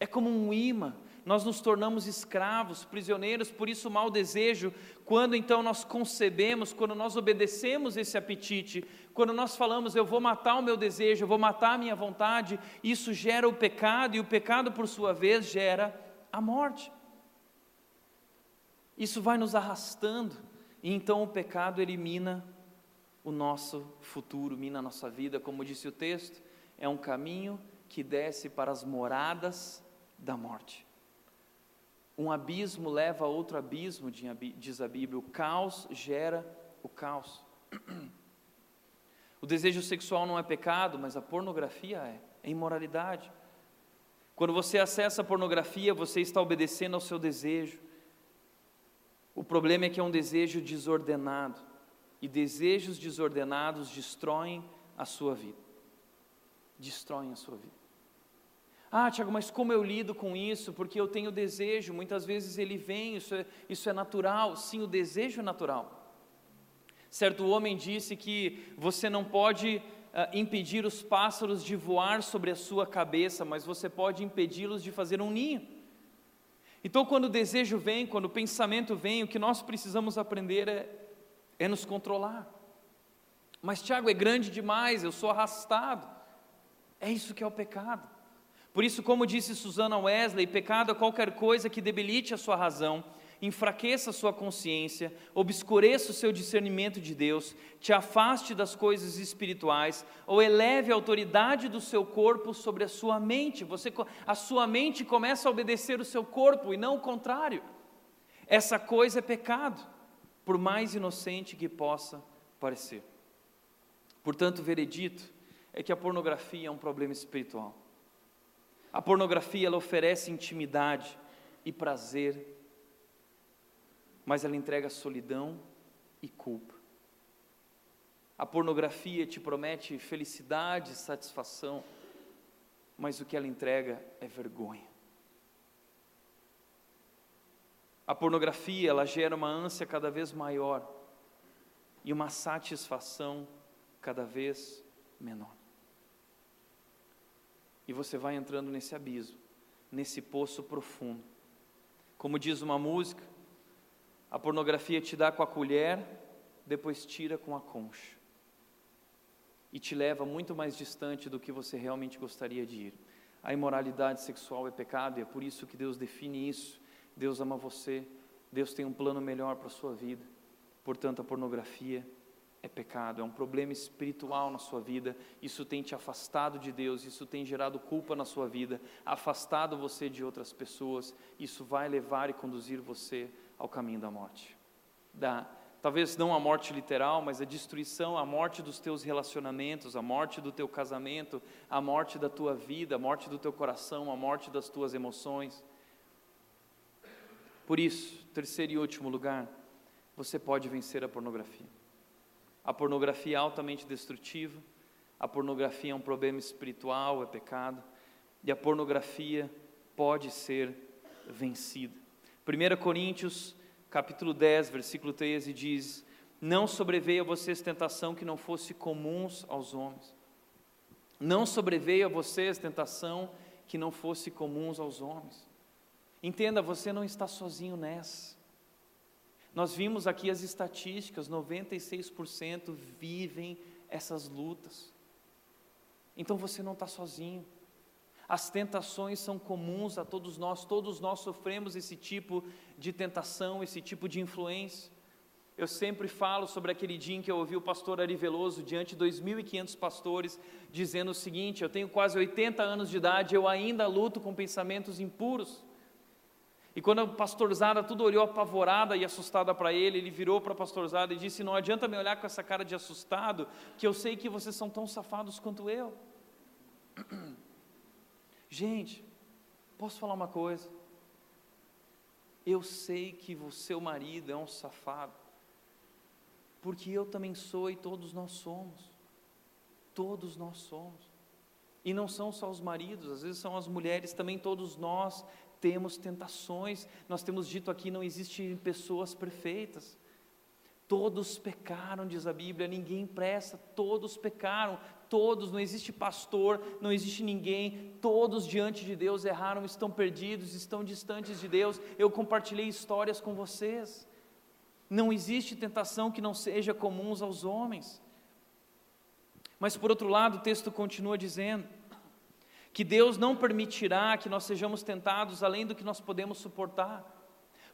Speaker 1: É como um imã, nós nos tornamos escravos, prisioneiros, por isso o mau desejo, quando então nós concebemos, quando nós obedecemos esse apetite, quando nós falamos, eu vou matar o meu desejo, eu vou matar a minha vontade, isso gera o pecado, e o pecado, por sua vez, gera a morte. Isso vai nos arrastando, e então o pecado elimina o nosso futuro, mina a nossa vida, como disse o texto, é um caminho que desce para as moradas da morte. Um abismo leva a outro abismo, diz a Bíblia. O caos gera o caos. O desejo sexual não é pecado, mas a pornografia é, é imoralidade. Quando você acessa a pornografia, você está obedecendo ao seu desejo. O problema é que é um desejo desordenado, e desejos desordenados destroem a sua vida. Destroem a sua vida. Ah, Tiago, mas como eu lido com isso? Porque eu tenho desejo, muitas vezes ele vem, isso é, isso é natural. Sim, o desejo é natural. Certo homem disse que você não pode uh, impedir os pássaros de voar sobre a sua cabeça, mas você pode impedi-los de fazer um ninho. Então, quando o desejo vem, quando o pensamento vem, o que nós precisamos aprender é, é nos controlar. Mas, Tiago, é grande demais, eu sou arrastado. É isso que é o pecado. Por isso, como disse Susana Wesley, pecado é qualquer coisa que debilite a sua razão, enfraqueça a sua consciência, obscureça o seu discernimento de Deus, te afaste das coisas espirituais ou eleve a autoridade do seu corpo sobre a sua mente. Você, a sua mente começa a obedecer o seu corpo e não o contrário. Essa coisa é pecado, por mais inocente que possa parecer. Portanto, o veredito é que a pornografia é um problema espiritual. A pornografia ela oferece intimidade e prazer mas ela entrega solidão e culpa. A pornografia te promete felicidade satisfação, mas o que ela entrega é vergonha. A pornografia, ela gera uma ânsia cada vez maior e uma satisfação cada vez menor. E você vai entrando nesse abismo, nesse poço profundo. Como diz uma música, a pornografia te dá com a colher, depois tira com a concha. E te leva muito mais distante do que você realmente gostaria de ir. A imoralidade sexual é pecado e é por isso que Deus define isso. Deus ama você, Deus tem um plano melhor para a sua vida. Portanto, a pornografia é pecado, é um problema espiritual na sua vida. Isso tem te afastado de Deus, isso tem gerado culpa na sua vida, afastado você de outras pessoas. Isso vai levar e conduzir você ao caminho da morte. Da, talvez não a morte literal, mas a destruição, a morte dos teus relacionamentos, a morte do teu casamento, a morte da tua vida, a morte do teu coração, a morte das tuas emoções. Por isso, terceiro e último lugar, você pode vencer a pornografia. A pornografia é altamente destrutiva, a pornografia é um problema espiritual, é pecado, e a pornografia pode ser vencida. 1 Coríntios, capítulo 10, versículo 13 diz: Não sobreveio a vocês tentação que não fosse comuns aos homens. Não sobreveio a vocês tentação que não fosse comuns aos homens. Entenda, você não está sozinho nessa. Nós vimos aqui as estatísticas: 96% vivem essas lutas. Então você não está sozinho. As tentações são comuns a todos nós, todos nós sofremos esse tipo de tentação, esse tipo de influência. Eu sempre falo sobre aquele dia em que eu ouvi o pastor Ari Veloso diante de 2.500 pastores dizendo o seguinte: Eu tenho quase 80 anos de idade, eu ainda luto com pensamentos impuros. E quando a pastorzada tudo olhou apavorada e assustada para ele, ele virou para a pastorzada e disse: Não adianta me olhar com essa cara de assustado, que eu sei que vocês são tão safados quanto eu. Gente, posso falar uma coisa? Eu sei que o seu marido é um safado, porque eu também sou e todos nós somos. Todos nós somos. E não são só os maridos, às vezes são as mulheres, também todos nós temos tentações. Nós temos dito aqui: não existem pessoas perfeitas. Todos pecaram, diz a Bíblia, ninguém presta, todos pecaram, todos, não existe pastor, não existe ninguém, todos diante de Deus erraram, estão perdidos, estão distantes de Deus. Eu compartilhei histórias com vocês. Não existe tentação que não seja comum aos homens. Mas por outro lado, o texto continua dizendo que Deus não permitirá que nós sejamos tentados além do que nós podemos suportar.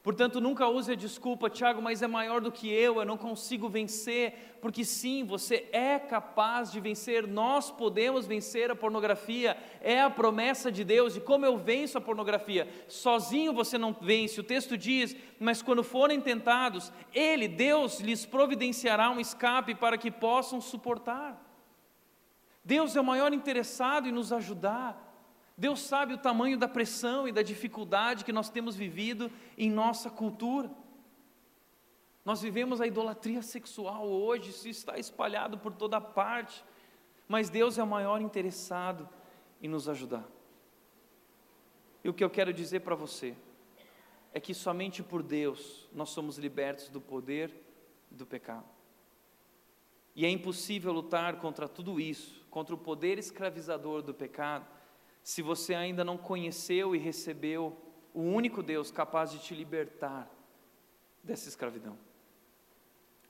Speaker 1: Portanto, nunca use a desculpa, Tiago, mas é maior do que eu, eu não consigo vencer, porque sim, você é capaz de vencer, nós podemos vencer a pornografia, é a promessa de Deus, e como eu venço a pornografia? Sozinho você não vence, o texto diz, mas quando forem tentados, Ele, Deus, lhes providenciará um escape para que possam suportar. Deus é o maior interessado em nos ajudar. Deus sabe o tamanho da pressão e da dificuldade que nós temos vivido em nossa cultura. Nós vivemos a idolatria sexual hoje, isso está espalhado por toda parte, mas Deus é o maior interessado em nos ajudar. E o que eu quero dizer para você é que somente por Deus nós somos libertos do poder do pecado. E é impossível lutar contra tudo isso, contra o poder escravizador do pecado, se você ainda não conheceu e recebeu o único Deus capaz de te libertar dessa escravidão.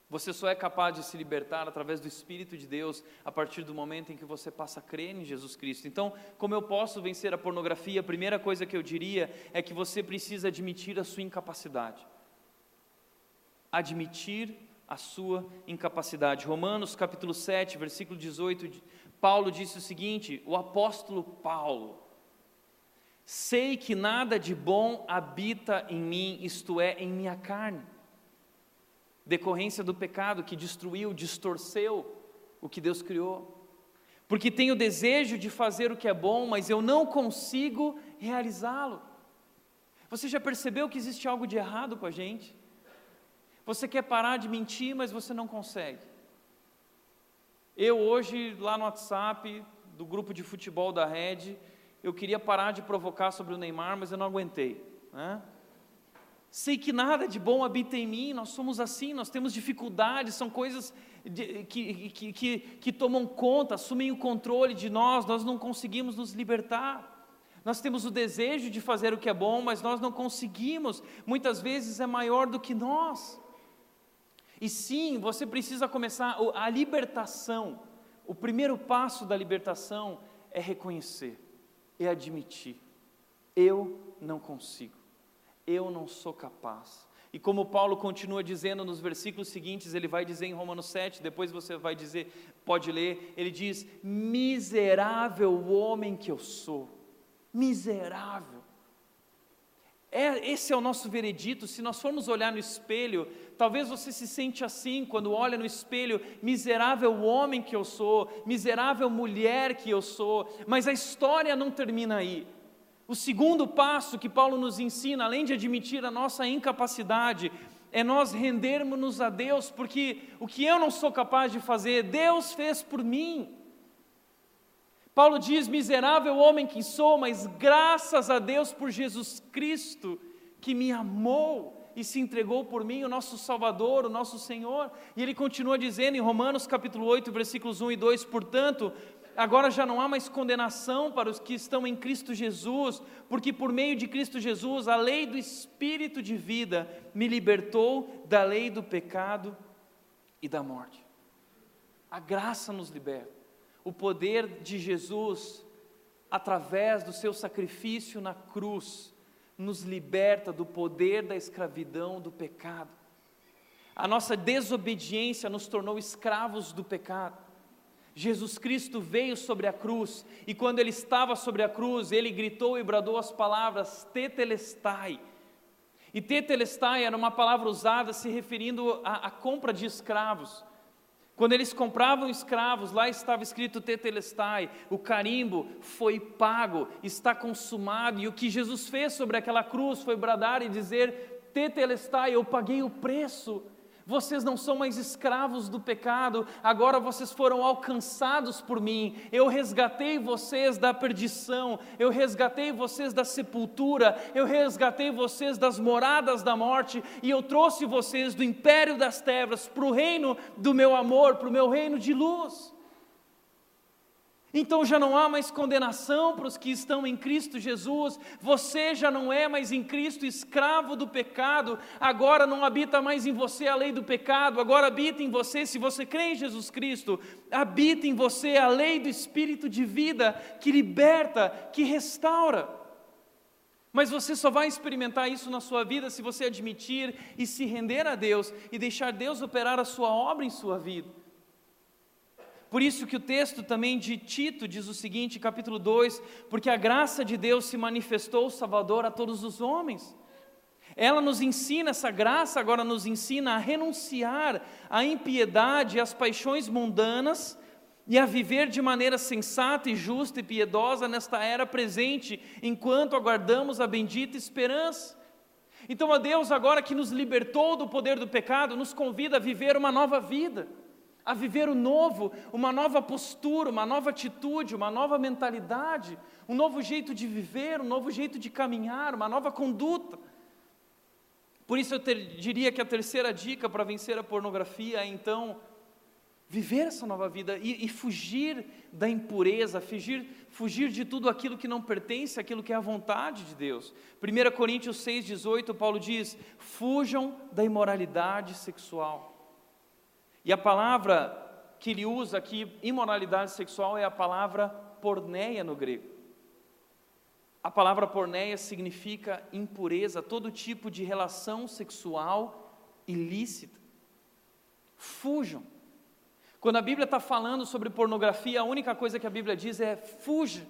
Speaker 1: Você só é capaz de se libertar através do Espírito de Deus a partir do momento em que você passa a crer em Jesus Cristo. Então, como eu posso vencer a pornografia? A primeira coisa que eu diria é que você precisa admitir a sua incapacidade. Admitir a sua incapacidade. Romanos capítulo 7, versículo 18, Paulo disse o seguinte: o apóstolo Paulo, sei que nada de bom habita em mim, isto é, em minha carne decorrência do pecado que destruiu, distorceu o que Deus criou. Porque tenho desejo de fazer o que é bom, mas eu não consigo realizá-lo. Você já percebeu que existe algo de errado com a gente? Você quer parar de mentir, mas você não consegue. Eu hoje, lá no WhatsApp do grupo de futebol da Rede, eu queria parar de provocar sobre o Neymar, mas eu não aguentei. Né? Sei que nada de bom habita em mim, nós somos assim, nós temos dificuldades, são coisas de, que, que, que, que tomam conta, assumem o controle de nós, nós não conseguimos nos libertar. Nós temos o desejo de fazer o que é bom, mas nós não conseguimos, muitas vezes é maior do que nós. E sim, você precisa começar a libertação. O primeiro passo da libertação é reconhecer, é admitir: eu não consigo eu não sou capaz. E como Paulo continua dizendo nos versículos seguintes, ele vai dizer em Romanos 7, depois você vai dizer, pode ler, ele diz: Miserável homem que eu sou, miserável. É, esse é o nosso veredito. Se nós formos olhar no espelho, talvez você se sente assim quando olha no espelho: miserável homem que eu sou, miserável mulher que eu sou. Mas a história não termina aí. O segundo passo que Paulo nos ensina, além de admitir a nossa incapacidade, é nós rendermos-nos a Deus, porque o que eu não sou capaz de fazer, Deus fez por mim. Paulo diz: Miserável homem que sou, mas graças a Deus por Jesus Cristo, que me amou e se entregou por mim, o nosso Salvador, o nosso Senhor. E ele continua dizendo em Romanos capítulo 8, versículos 1 e 2: Portanto, agora já não há mais condenação para os que estão em Cristo Jesus, porque por meio de Cristo Jesus, a lei do Espírito de vida me libertou da lei do pecado e da morte. A graça nos liberta. O poder de Jesus, através do seu sacrifício na cruz, nos liberta do poder da escravidão do pecado. A nossa desobediência nos tornou escravos do pecado. Jesus Cristo veio sobre a cruz e quando ele estava sobre a cruz, ele gritou e bradou as palavras tetelestai. E tetelestai era uma palavra usada se referindo à, compra de escravos. Quando eles compravam escravos, lá estava escrito tetelestai, o carimbo foi pago, está consumado, e o que Jesus fez sobre aquela cruz foi bradar e dizer: tetelestai, eu paguei o preço. Vocês não são mais escravos do pecado, agora vocês foram alcançados por mim. Eu resgatei vocês da perdição, eu resgatei vocês da sepultura, eu resgatei vocês das moradas da morte e eu trouxe vocês do império das trevas para o reino do meu amor, para o meu reino de luz. Então já não há mais condenação para os que estão em Cristo Jesus, você já não é mais em Cristo escravo do pecado, agora não habita mais em você a lei do pecado, agora habita em você, se você crê em Jesus Cristo, habita em você a lei do Espírito de vida que liberta, que restaura. Mas você só vai experimentar isso na sua vida se você admitir e se render a Deus e deixar Deus operar a sua obra em sua vida. Por isso que o texto também de Tito diz o seguinte, capítulo 2, porque a graça de Deus se manifestou Salvador a todos os homens. Ela nos ensina, essa graça agora nos ensina a renunciar à impiedade às paixões mundanas e a viver de maneira sensata e justa e piedosa nesta era presente, enquanto aguardamos a bendita esperança. Então, a Deus, agora que nos libertou do poder do pecado, nos convida a viver uma nova vida a viver o novo, uma nova postura, uma nova atitude, uma nova mentalidade, um novo jeito de viver, um novo jeito de caminhar, uma nova conduta. Por isso eu ter, diria que a terceira dica para vencer a pornografia é então viver essa nova vida e, e, fugir da impureza, fugir, fugir de tudo aquilo que não pertence àquilo que é a vontade de Deus. 1 Coríntios 6,18, Paulo diz: fujam da imoralidade sexual. E a palavra que ele usa aqui, imoralidade sexual, é a palavra porneia no grego. A palavra porneia significa impureza, todo tipo de relação sexual ilícita. Fujam. Quando a Bíblia está falando sobre pornografia, a única coisa que a Bíblia diz é fuja.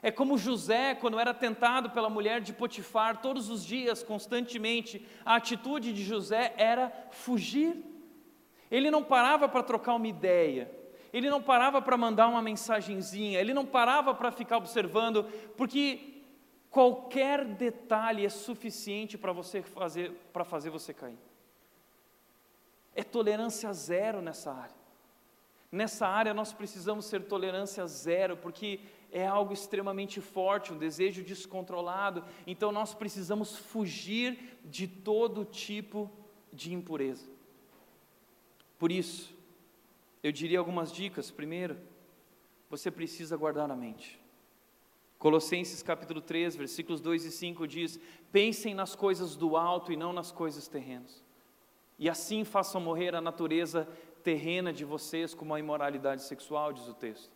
Speaker 1: É como José, quando era tentado pela mulher de Potifar, todos os dias, constantemente, a atitude de José era fugir. Ele não parava para trocar uma ideia, ele não parava para mandar uma mensagenzinha, ele não parava para ficar observando, porque qualquer detalhe é suficiente para você fazer para fazer você cair. É tolerância zero nessa área. Nessa área nós precisamos ser tolerância zero, porque é algo extremamente forte, um desejo descontrolado. Então nós precisamos fugir de todo tipo de impureza. Por isso, eu diria algumas dicas. Primeiro, você precisa guardar na mente. Colossenses capítulo 3, versículos 2 e 5 diz: Pensem nas coisas do alto e não nas coisas terrenas. E assim façam morrer a natureza terrena de vocês, como a imoralidade sexual, diz o texto.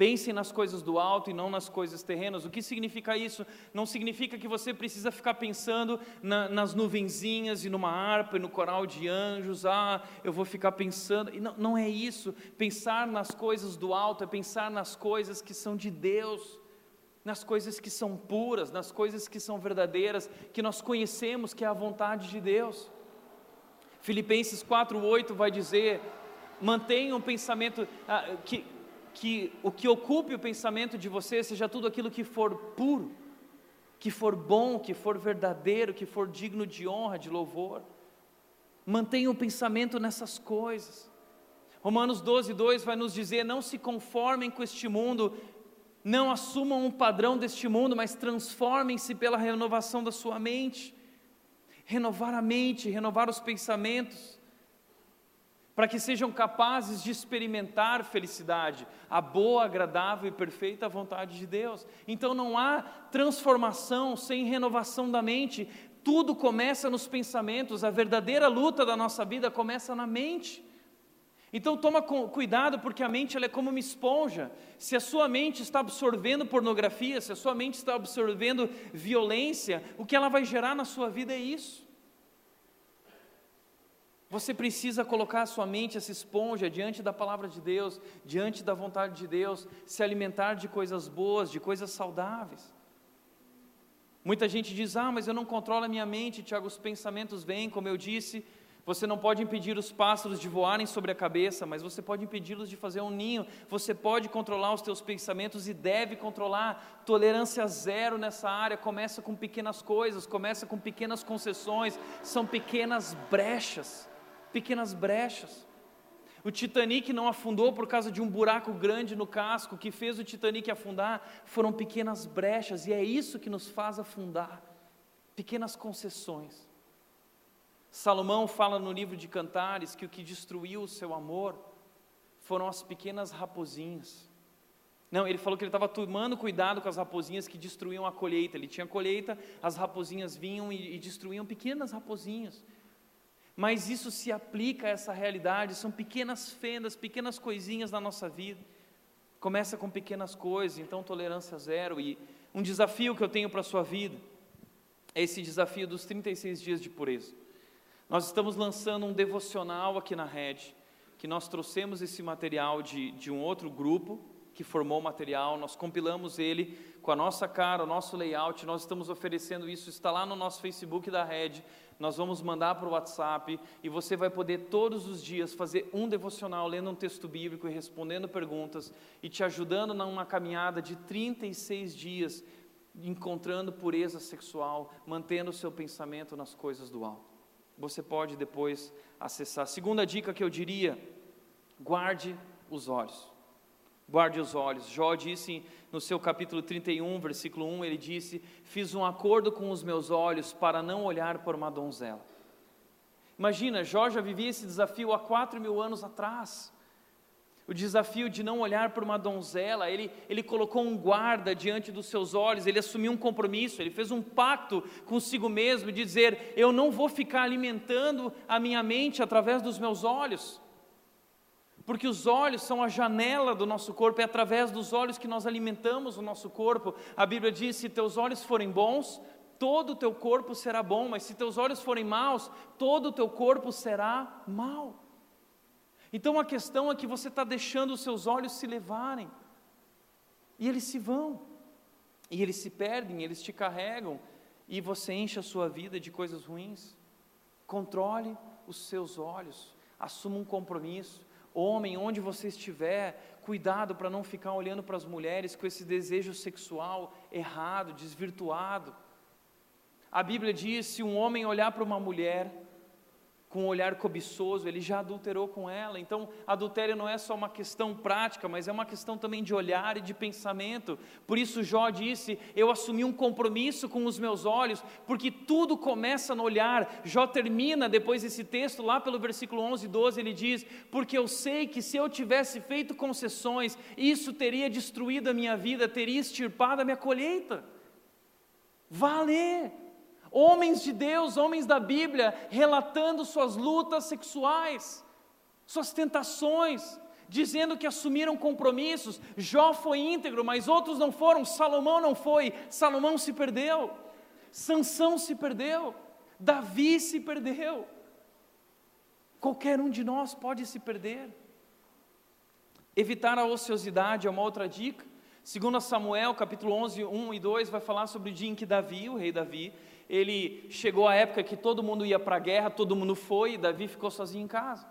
Speaker 1: Pensem nas coisas do alto e não nas coisas terrenas. O que significa isso? Não significa que você precisa ficar pensando na, nas nuvenzinhas e numa harpa e no coral de anjos. Ah, eu vou ficar pensando. Não, não é isso. Pensar nas coisas do alto é pensar nas coisas que são de Deus, nas coisas que são puras, nas coisas que são verdadeiras, que nós conhecemos que é a vontade de Deus. Filipenses 4,8 vai dizer: mantenha um pensamento ah, que que o que ocupe o pensamento de você seja tudo aquilo que for puro, que for bom, que for verdadeiro, que for digno de honra, de louvor. Mantenha o pensamento nessas coisas. Romanos 12, 2 vai nos dizer: não se conformem com este mundo, não assumam um padrão deste mundo, mas transformem-se pela renovação da sua mente. Renovar a mente, renovar os pensamentos para que sejam capazes de experimentar felicidade, a boa, agradável e perfeita vontade de Deus. Então não há transformação sem renovação da mente, tudo começa nos pensamentos, a verdadeira luta da nossa vida começa na mente. Então toma cuidado porque a mente ela é como uma esponja. Se a sua mente está absorvendo pornografia, se a sua mente está absorvendo violência, o que ela vai gerar na sua vida é isso. Você precisa colocar a sua mente, essa esponja, diante da palavra de Deus, diante da vontade de Deus, se alimentar de coisas boas, de coisas saudáveis. Muita gente diz: Ah, mas eu não controlo a minha mente, Tiago, os pensamentos vêm, como eu disse. Você não pode impedir os pássaros de voarem sobre a cabeça, mas você pode impedi-los de fazer um ninho. Você pode controlar os teus pensamentos e deve controlar. Tolerância zero nessa área começa com pequenas coisas, começa com pequenas concessões, são pequenas brechas pequenas brechas. O Titanic não afundou por causa de um buraco grande no casco, o que fez o Titanic afundar foram pequenas brechas, e é isso que nos faz afundar pequenas concessões. Salomão fala no livro de Cantares que o que destruiu o seu amor foram as pequenas raposinhas. Não, ele falou que ele estava tomando cuidado com as raposinhas que destruíam a colheita. Ele tinha colheita, as raposinhas vinham e, e destruíam pequenas raposinhas mas isso se aplica a essa realidade, são pequenas fendas, pequenas coisinhas na nossa vida. Começa com pequenas coisas, então tolerância zero. E um desafio que eu tenho para a sua vida é esse desafio dos 36 dias de pureza. Nós estamos lançando um devocional aqui na rede, que nós trouxemos esse material de, de um outro grupo que formou o material, nós compilamos ele com a nossa cara, o nosso layout, nós estamos oferecendo isso, está lá no nosso Facebook da rede nós vamos mandar para o WhatsApp e você vai poder todos os dias fazer um devocional lendo um texto bíblico e respondendo perguntas e te ajudando numa caminhada de 36 dias encontrando pureza sexual, mantendo o seu pensamento nas coisas do alto. Você pode depois acessar. Segunda dica que eu diria: guarde os olhos. Guarde os olhos. Jó disse no seu capítulo 31, versículo 1, ele disse: Fiz um acordo com os meus olhos para não olhar por uma donzela. Imagina, Jó já vivia esse desafio há quatro mil anos atrás. O desafio de não olhar por uma donzela, ele, ele colocou um guarda diante dos seus olhos, ele assumiu um compromisso, ele fez um pacto consigo mesmo de dizer: Eu não vou ficar alimentando a minha mente através dos meus olhos porque os olhos são a janela do nosso corpo, é através dos olhos que nós alimentamos o nosso corpo. A Bíblia diz: se teus olhos forem bons, todo o teu corpo será bom, mas se teus olhos forem maus, todo o teu corpo será mau. Então a questão é que você está deixando os seus olhos se levarem, e eles se vão, e eles se perdem, eles te carregam, e você enche a sua vida de coisas ruins. Controle os seus olhos, assuma um compromisso, Homem, onde você estiver, cuidado para não ficar olhando para as mulheres com esse desejo sexual errado, desvirtuado. A Bíblia diz: se um homem olhar para uma mulher com um olhar cobiçoso, ele já adulterou com ela. Então, adultério não é só uma questão prática, mas é uma questão também de olhar e de pensamento. Por isso, Jó disse: Eu assumi um compromisso com os meus olhos, porque tudo começa no olhar. Jó termina depois desse texto, lá pelo versículo 11 e 12, ele diz: Porque eu sei que se eu tivesse feito concessões, isso teria destruído a minha vida, teria extirpado a minha colheita. Vá ler. Homens de Deus, homens da Bíblia, relatando suas lutas sexuais, suas tentações, dizendo que assumiram compromissos. Jó foi íntegro, mas outros não foram. Salomão não foi. Salomão se perdeu. Sansão se perdeu. Davi se perdeu. Qualquer um de nós pode se perder. Evitar a ociosidade é uma outra dica. Segundo Samuel, capítulo 11, 1 e 2, vai falar sobre o dia em que Davi, o rei Davi, ele chegou à época que todo mundo ia para a guerra, todo mundo foi, e Davi ficou sozinho em casa.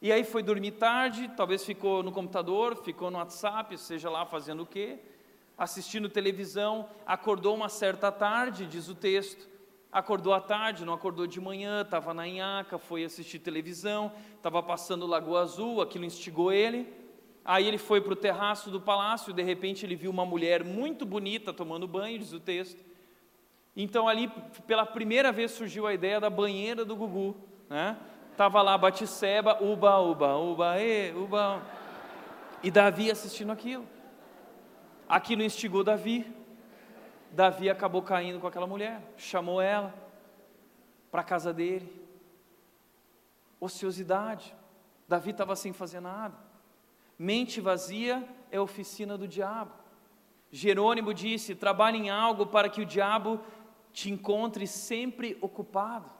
Speaker 1: E aí foi dormir tarde, talvez ficou no computador, ficou no WhatsApp, seja lá fazendo o quê, assistindo televisão, acordou uma certa tarde, diz o texto, acordou à tarde, não acordou de manhã, estava na Inhaca, foi assistir televisão, estava passando Lagoa Azul, aquilo instigou ele, aí ele foi para o terraço do palácio, de repente ele viu uma mulher muito bonita tomando banho, diz o texto, então ali, pela primeira vez, surgiu a ideia da banheira do Gugu, né? Tava lá Batisseba, uba, uba, uba, e, uba. E Davi assistindo aquilo. Aquilo instigou Davi. Davi acabou caindo com aquela mulher, chamou ela para a casa dele. Ociosidade. Davi estava sem fazer nada. Mente vazia é oficina do diabo. Jerônimo disse: trabalhe em algo para que o diabo te encontre sempre ocupado.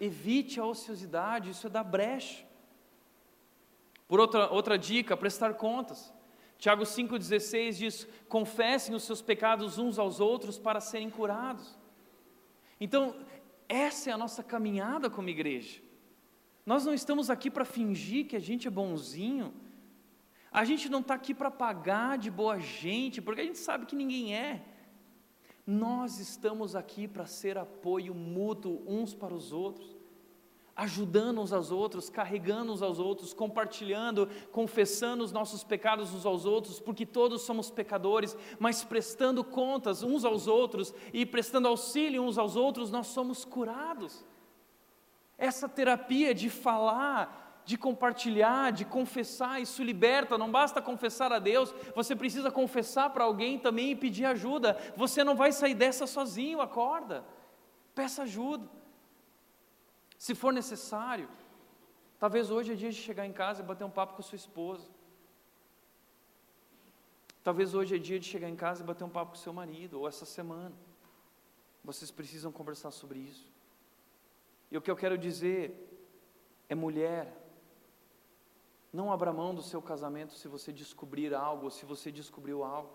Speaker 1: Evite a ociosidade, isso é da brecha. Por outra, outra dica, prestar contas. Tiago 5,16 diz: confessem os seus pecados uns aos outros para serem curados. Então, essa é a nossa caminhada como igreja. Nós não estamos aqui para fingir que a gente é bonzinho. A gente não está aqui para pagar de boa gente, porque a gente sabe que ninguém é. Nós estamos aqui para ser apoio mútuo uns para os outros, ajudando uns aos outros, carregando uns aos outros, compartilhando, confessando os nossos pecados uns aos outros, porque todos somos pecadores, mas prestando contas uns aos outros e prestando auxílio uns aos outros, nós somos curados. Essa terapia de falar de compartilhar, de confessar, isso liberta. Não basta confessar a Deus, você precisa confessar para alguém também e pedir ajuda. Você não vai sair dessa sozinho, acorda. Peça ajuda. Se for necessário, talvez hoje é dia de chegar em casa e bater um papo com a sua esposa. Talvez hoje é dia de chegar em casa e bater um papo com seu marido, ou essa semana. Vocês precisam conversar sobre isso. E o que eu quero dizer é mulher, não abra mão do seu casamento se você descobrir algo, ou se você descobriu algo.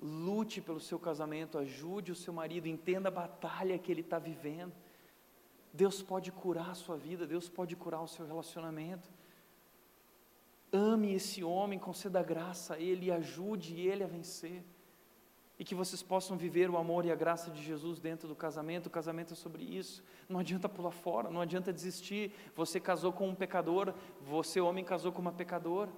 Speaker 1: Lute pelo seu casamento, ajude o seu marido, entenda a batalha que ele está vivendo. Deus pode curar a sua vida, Deus pode curar o seu relacionamento. Ame esse homem, conceda graça a ele e ajude ele a vencer. E que vocês possam viver o amor e a graça de Jesus dentro do casamento. O casamento é sobre isso. Não adianta pular fora, não adianta desistir. Você casou com um pecador, você, homem, casou com uma pecadora.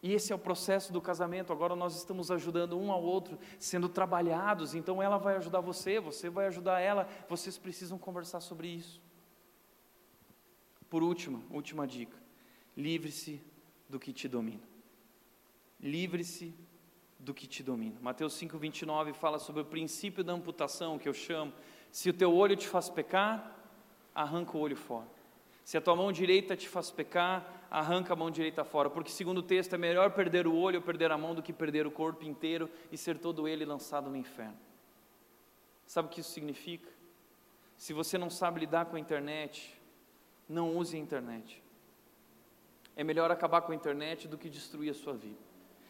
Speaker 1: E esse é o processo do casamento. Agora nós estamos ajudando um ao outro, sendo trabalhados. Então ela vai ajudar você, você vai ajudar ela. Vocês precisam conversar sobre isso. Por último, última dica: livre-se do que te domina. Livre-se do que te domina. Mateus 5:29 fala sobre o princípio da amputação, que eu chamo. Se o teu olho te faz pecar, arranca o olho fora. Se a tua mão direita te faz pecar, arranca a mão direita fora, porque segundo o texto é melhor perder o olho ou perder a mão do que perder o corpo inteiro e ser todo ele lançado no inferno. Sabe o que isso significa? Se você não sabe lidar com a internet, não use a internet. É melhor acabar com a internet do que destruir a sua vida.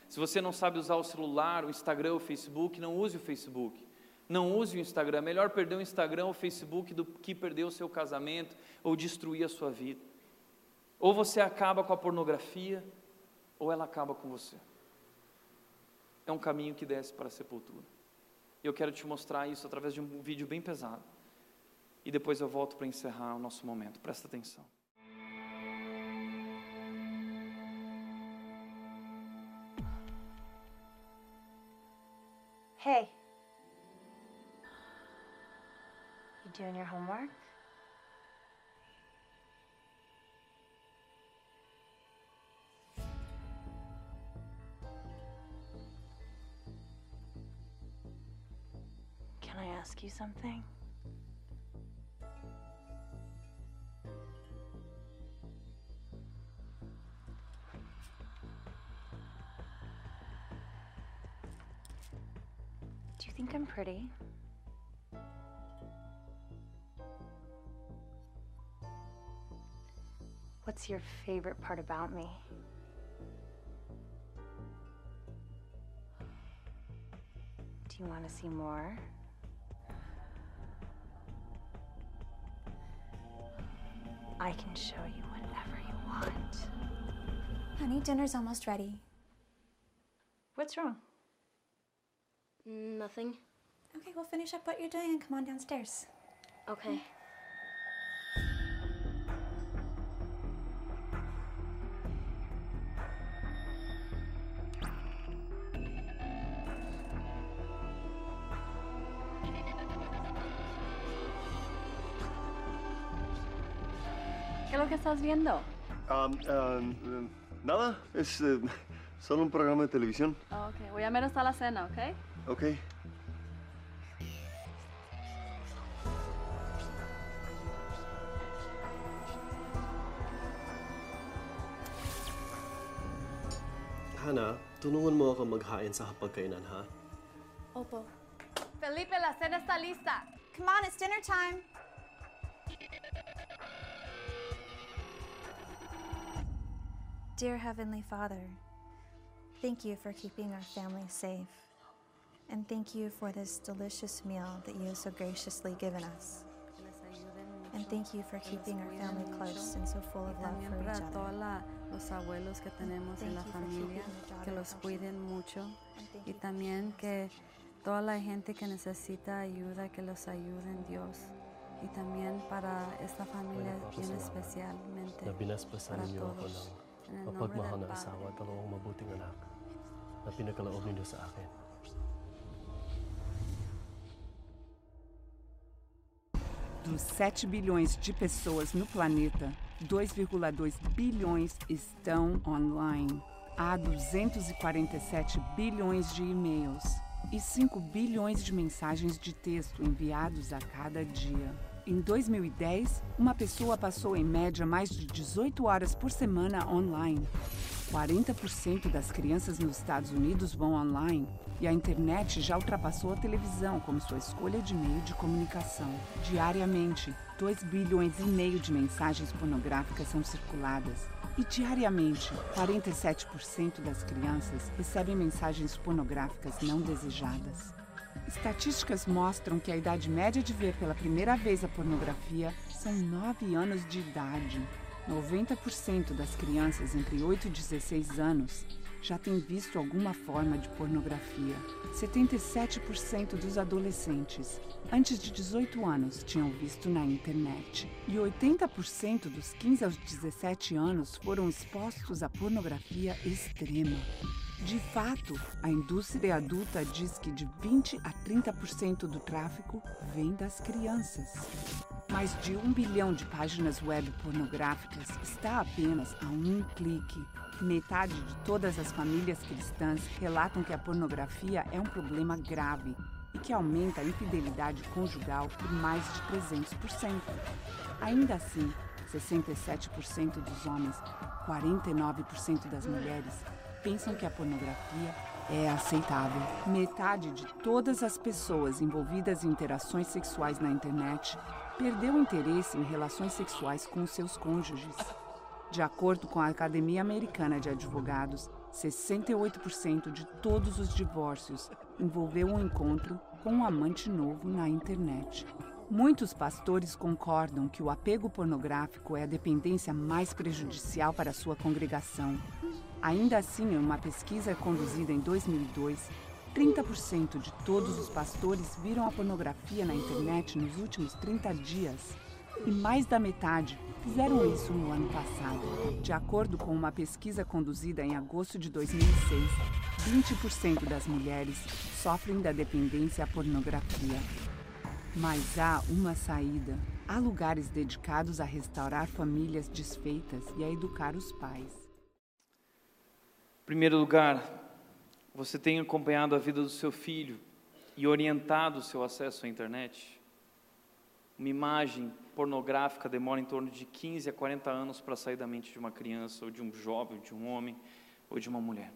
Speaker 1: Se você não sabe usar o celular, o Instagram, o Facebook, não use o Facebook. Não use o Instagram. É melhor perder o Instagram ou o Facebook do que perder o seu casamento ou destruir a sua vida. Ou você acaba com a pornografia, ou ela acaba com você. É um caminho que desce para a sepultura. Eu quero te mostrar isso através de um vídeo bem pesado. E depois eu volto para encerrar o nosso momento. Presta atenção.
Speaker 2: Hey. You doing your homework? Can I ask you something? Think I'm pretty? What's your favorite part about me? Do you want to see more? I can show you whatever you want.
Speaker 3: Honey, dinner's almost ready.
Speaker 2: What's wrong?
Speaker 4: Nothing.
Speaker 3: Okay, we'll finish up what you're doing and come on downstairs.
Speaker 4: Okay.
Speaker 2: ¿Qué es lo que estás viendo?
Speaker 5: Um, um, nada, es eh, solo un programa de televisión.
Speaker 2: Oh, ok, voy a ver hasta la cena, ¿ok?
Speaker 5: Ok.
Speaker 6: Hana, tulungan mo ako maghain sa hapagkainan, ha?
Speaker 3: Opo.
Speaker 2: Felipe, la cena está lista.
Speaker 3: Come on, it's dinner time. Dear Heavenly Father, thank you for keeping our family safe. And thank you for this delicious meal that you have so graciously given us. And thank you for keeping our family close and so full of love
Speaker 7: También
Speaker 3: for each
Speaker 7: para todos
Speaker 3: other.
Speaker 7: la- los abuelos que tenemos en la
Speaker 3: Thank you for
Speaker 7: familia,
Speaker 3: keeping your
Speaker 7: que
Speaker 3: daughter
Speaker 7: los
Speaker 3: healthy.
Speaker 7: cuiden mucho.
Speaker 3: And thank
Speaker 7: Y
Speaker 3: you for
Speaker 7: también
Speaker 3: keeping
Speaker 7: que toda la gente que necesita ayuda, que los ayuden Dios. Y también para esta familia bien
Speaker 6: Panginoon,
Speaker 7: especialmente.
Speaker 6: Na binasbasan
Speaker 7: para
Speaker 6: ninyo ako
Speaker 7: todos.
Speaker 6: ng
Speaker 7: En el nombre
Speaker 6: mapagmahal
Speaker 7: del
Speaker 6: na
Speaker 7: Padre,
Speaker 6: asawa at dalawang mabuting anak na pinagkaloob ninyo sa akin.
Speaker 8: Dos 7 bilhões de pessoas no planeta, 2,2 bilhões estão online. Há 247 bilhões de e-mails e 5 bilhões de mensagens de texto enviados a cada dia. Em 2010, uma pessoa passou em média mais de 18 horas por semana online. 40% das crianças nos Estados Unidos vão online e a internet já ultrapassou a televisão como sua escolha de meio de comunicação. Diariamente, 2 bilhões e meio de mensagens pornográficas são circuladas. E diariamente, 47% das crianças recebem mensagens pornográficas não desejadas. Estatísticas mostram que a idade média de ver pela primeira vez a pornografia são 9 anos de idade. 90% das crianças entre 8 e 16 anos já tem visto alguma forma de pornografia. 77% dos adolescentes antes de 18 anos tinham visto na internet. E 80% dos 15 aos 17 anos foram expostos à pornografia extrema. De fato, a indústria adulta diz que de 20 a 30% do tráfico vem das crianças. Mais de um bilhão de páginas web pornográficas está apenas a um clique. Metade de todas as famílias cristãs relatam que a pornografia é um problema grave e que aumenta a infidelidade conjugal por mais de 300%. Ainda assim, 67% dos homens, 49% das mulheres pensam que a pornografia é aceitável. Metade de todas as pessoas envolvidas em interações sexuais na internet perdeu interesse em relações sexuais com seus cônjuges. De acordo com a Academia Americana de Advogados, 68% de todos os divórcios envolveu um encontro com um amante novo na internet. Muitos pastores concordam que o apego pornográfico é a dependência mais prejudicial para sua congregação. Ainda assim, em uma pesquisa conduzida em 2002, 30% de todos os pastores viram a pornografia na internet nos últimos 30 dias. E mais da metade fizeram isso no ano passado. De acordo com uma pesquisa conduzida em agosto de 2006, 20% das mulheres sofrem da dependência à pornografia. Mas há uma saída. Há lugares dedicados a restaurar famílias desfeitas e a educar os pais.
Speaker 1: Em primeiro lugar, você tem acompanhado a vida do seu filho e orientado o seu acesso à internet? Uma imagem pornográfica demora em torno de 15 a 40 anos para sair da mente de uma criança, ou de um jovem, de um homem, ou de uma mulher.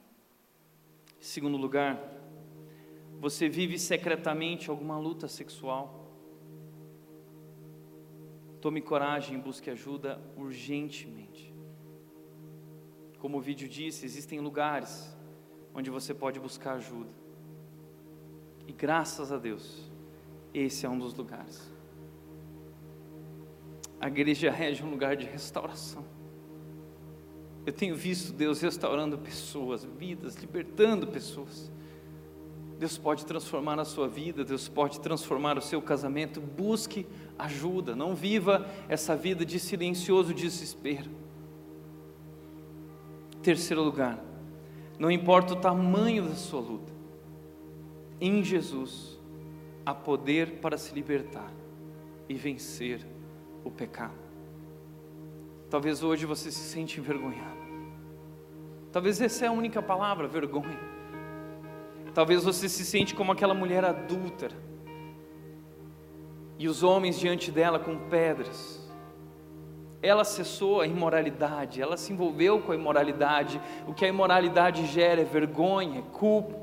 Speaker 1: Segundo lugar, você vive secretamente alguma luta sexual? Tome coragem e busque ajuda urgentemente. Como o vídeo disse, existem lugares onde você pode buscar ajuda. E graças a Deus, esse é um dos lugares. A igreja rege um lugar de restauração. Eu tenho visto Deus restaurando pessoas, vidas, libertando pessoas. Deus pode transformar a sua vida, Deus pode transformar o seu casamento. Busque ajuda, não viva essa vida de silencioso desespero. Terceiro lugar, não importa o tamanho da sua luta, em Jesus há poder para se libertar e vencer o pecado. Talvez hoje você se sente envergonhado. Talvez essa é a única palavra, vergonha. Talvez você se sente como aquela mulher adúltera. E os homens diante dela com pedras. Ela acessou a imoralidade, ela se envolveu com a imoralidade. O que a imoralidade gera é vergonha, é culpa.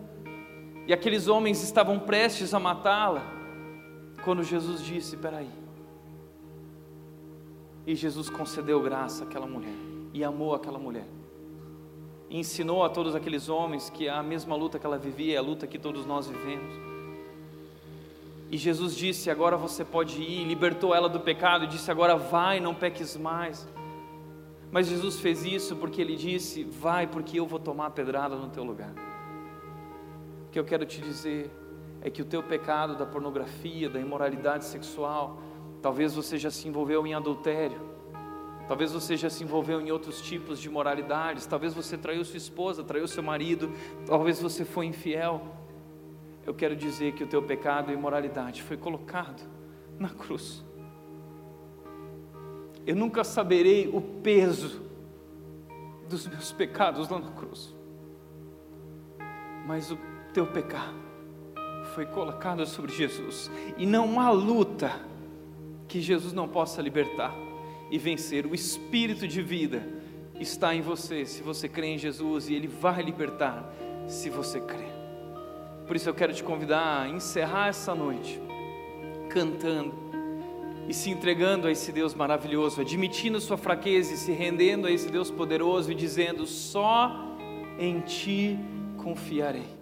Speaker 1: E aqueles homens estavam prestes a matá-la. Quando Jesus disse: Peraí. E Jesus concedeu graça àquela mulher e amou aquela mulher e ensinou a todos aqueles homens que a mesma luta que ela vivia é a luta que todos nós vivemos. E Jesus disse: Agora você pode ir, libertou ela do pecado e disse: Agora vai, não peques mais. Mas Jesus fez isso porque ele disse: Vai, porque eu vou tomar a pedrada no teu lugar. O que eu quero te dizer é que o teu pecado da pornografia, da imoralidade sexual, talvez você já se envolveu em adultério, Talvez você já se envolveu em outros tipos de moralidades, talvez você traiu sua esposa, traiu seu marido, talvez você foi infiel. Eu quero dizer que o teu pecado e imoralidade foi colocado na cruz. Eu nunca saberei o peso dos meus pecados lá na cruz. Mas o teu pecado foi colocado sobre Jesus e não há luta que Jesus não possa libertar e vencer. O espírito de vida está em você, se você crê em Jesus, e Ele vai libertar, se você crê. Por isso eu quero te convidar a encerrar essa noite cantando e se entregando a esse Deus maravilhoso, admitindo sua fraqueza e se rendendo a esse Deus poderoso e dizendo: Só em Ti confiarei.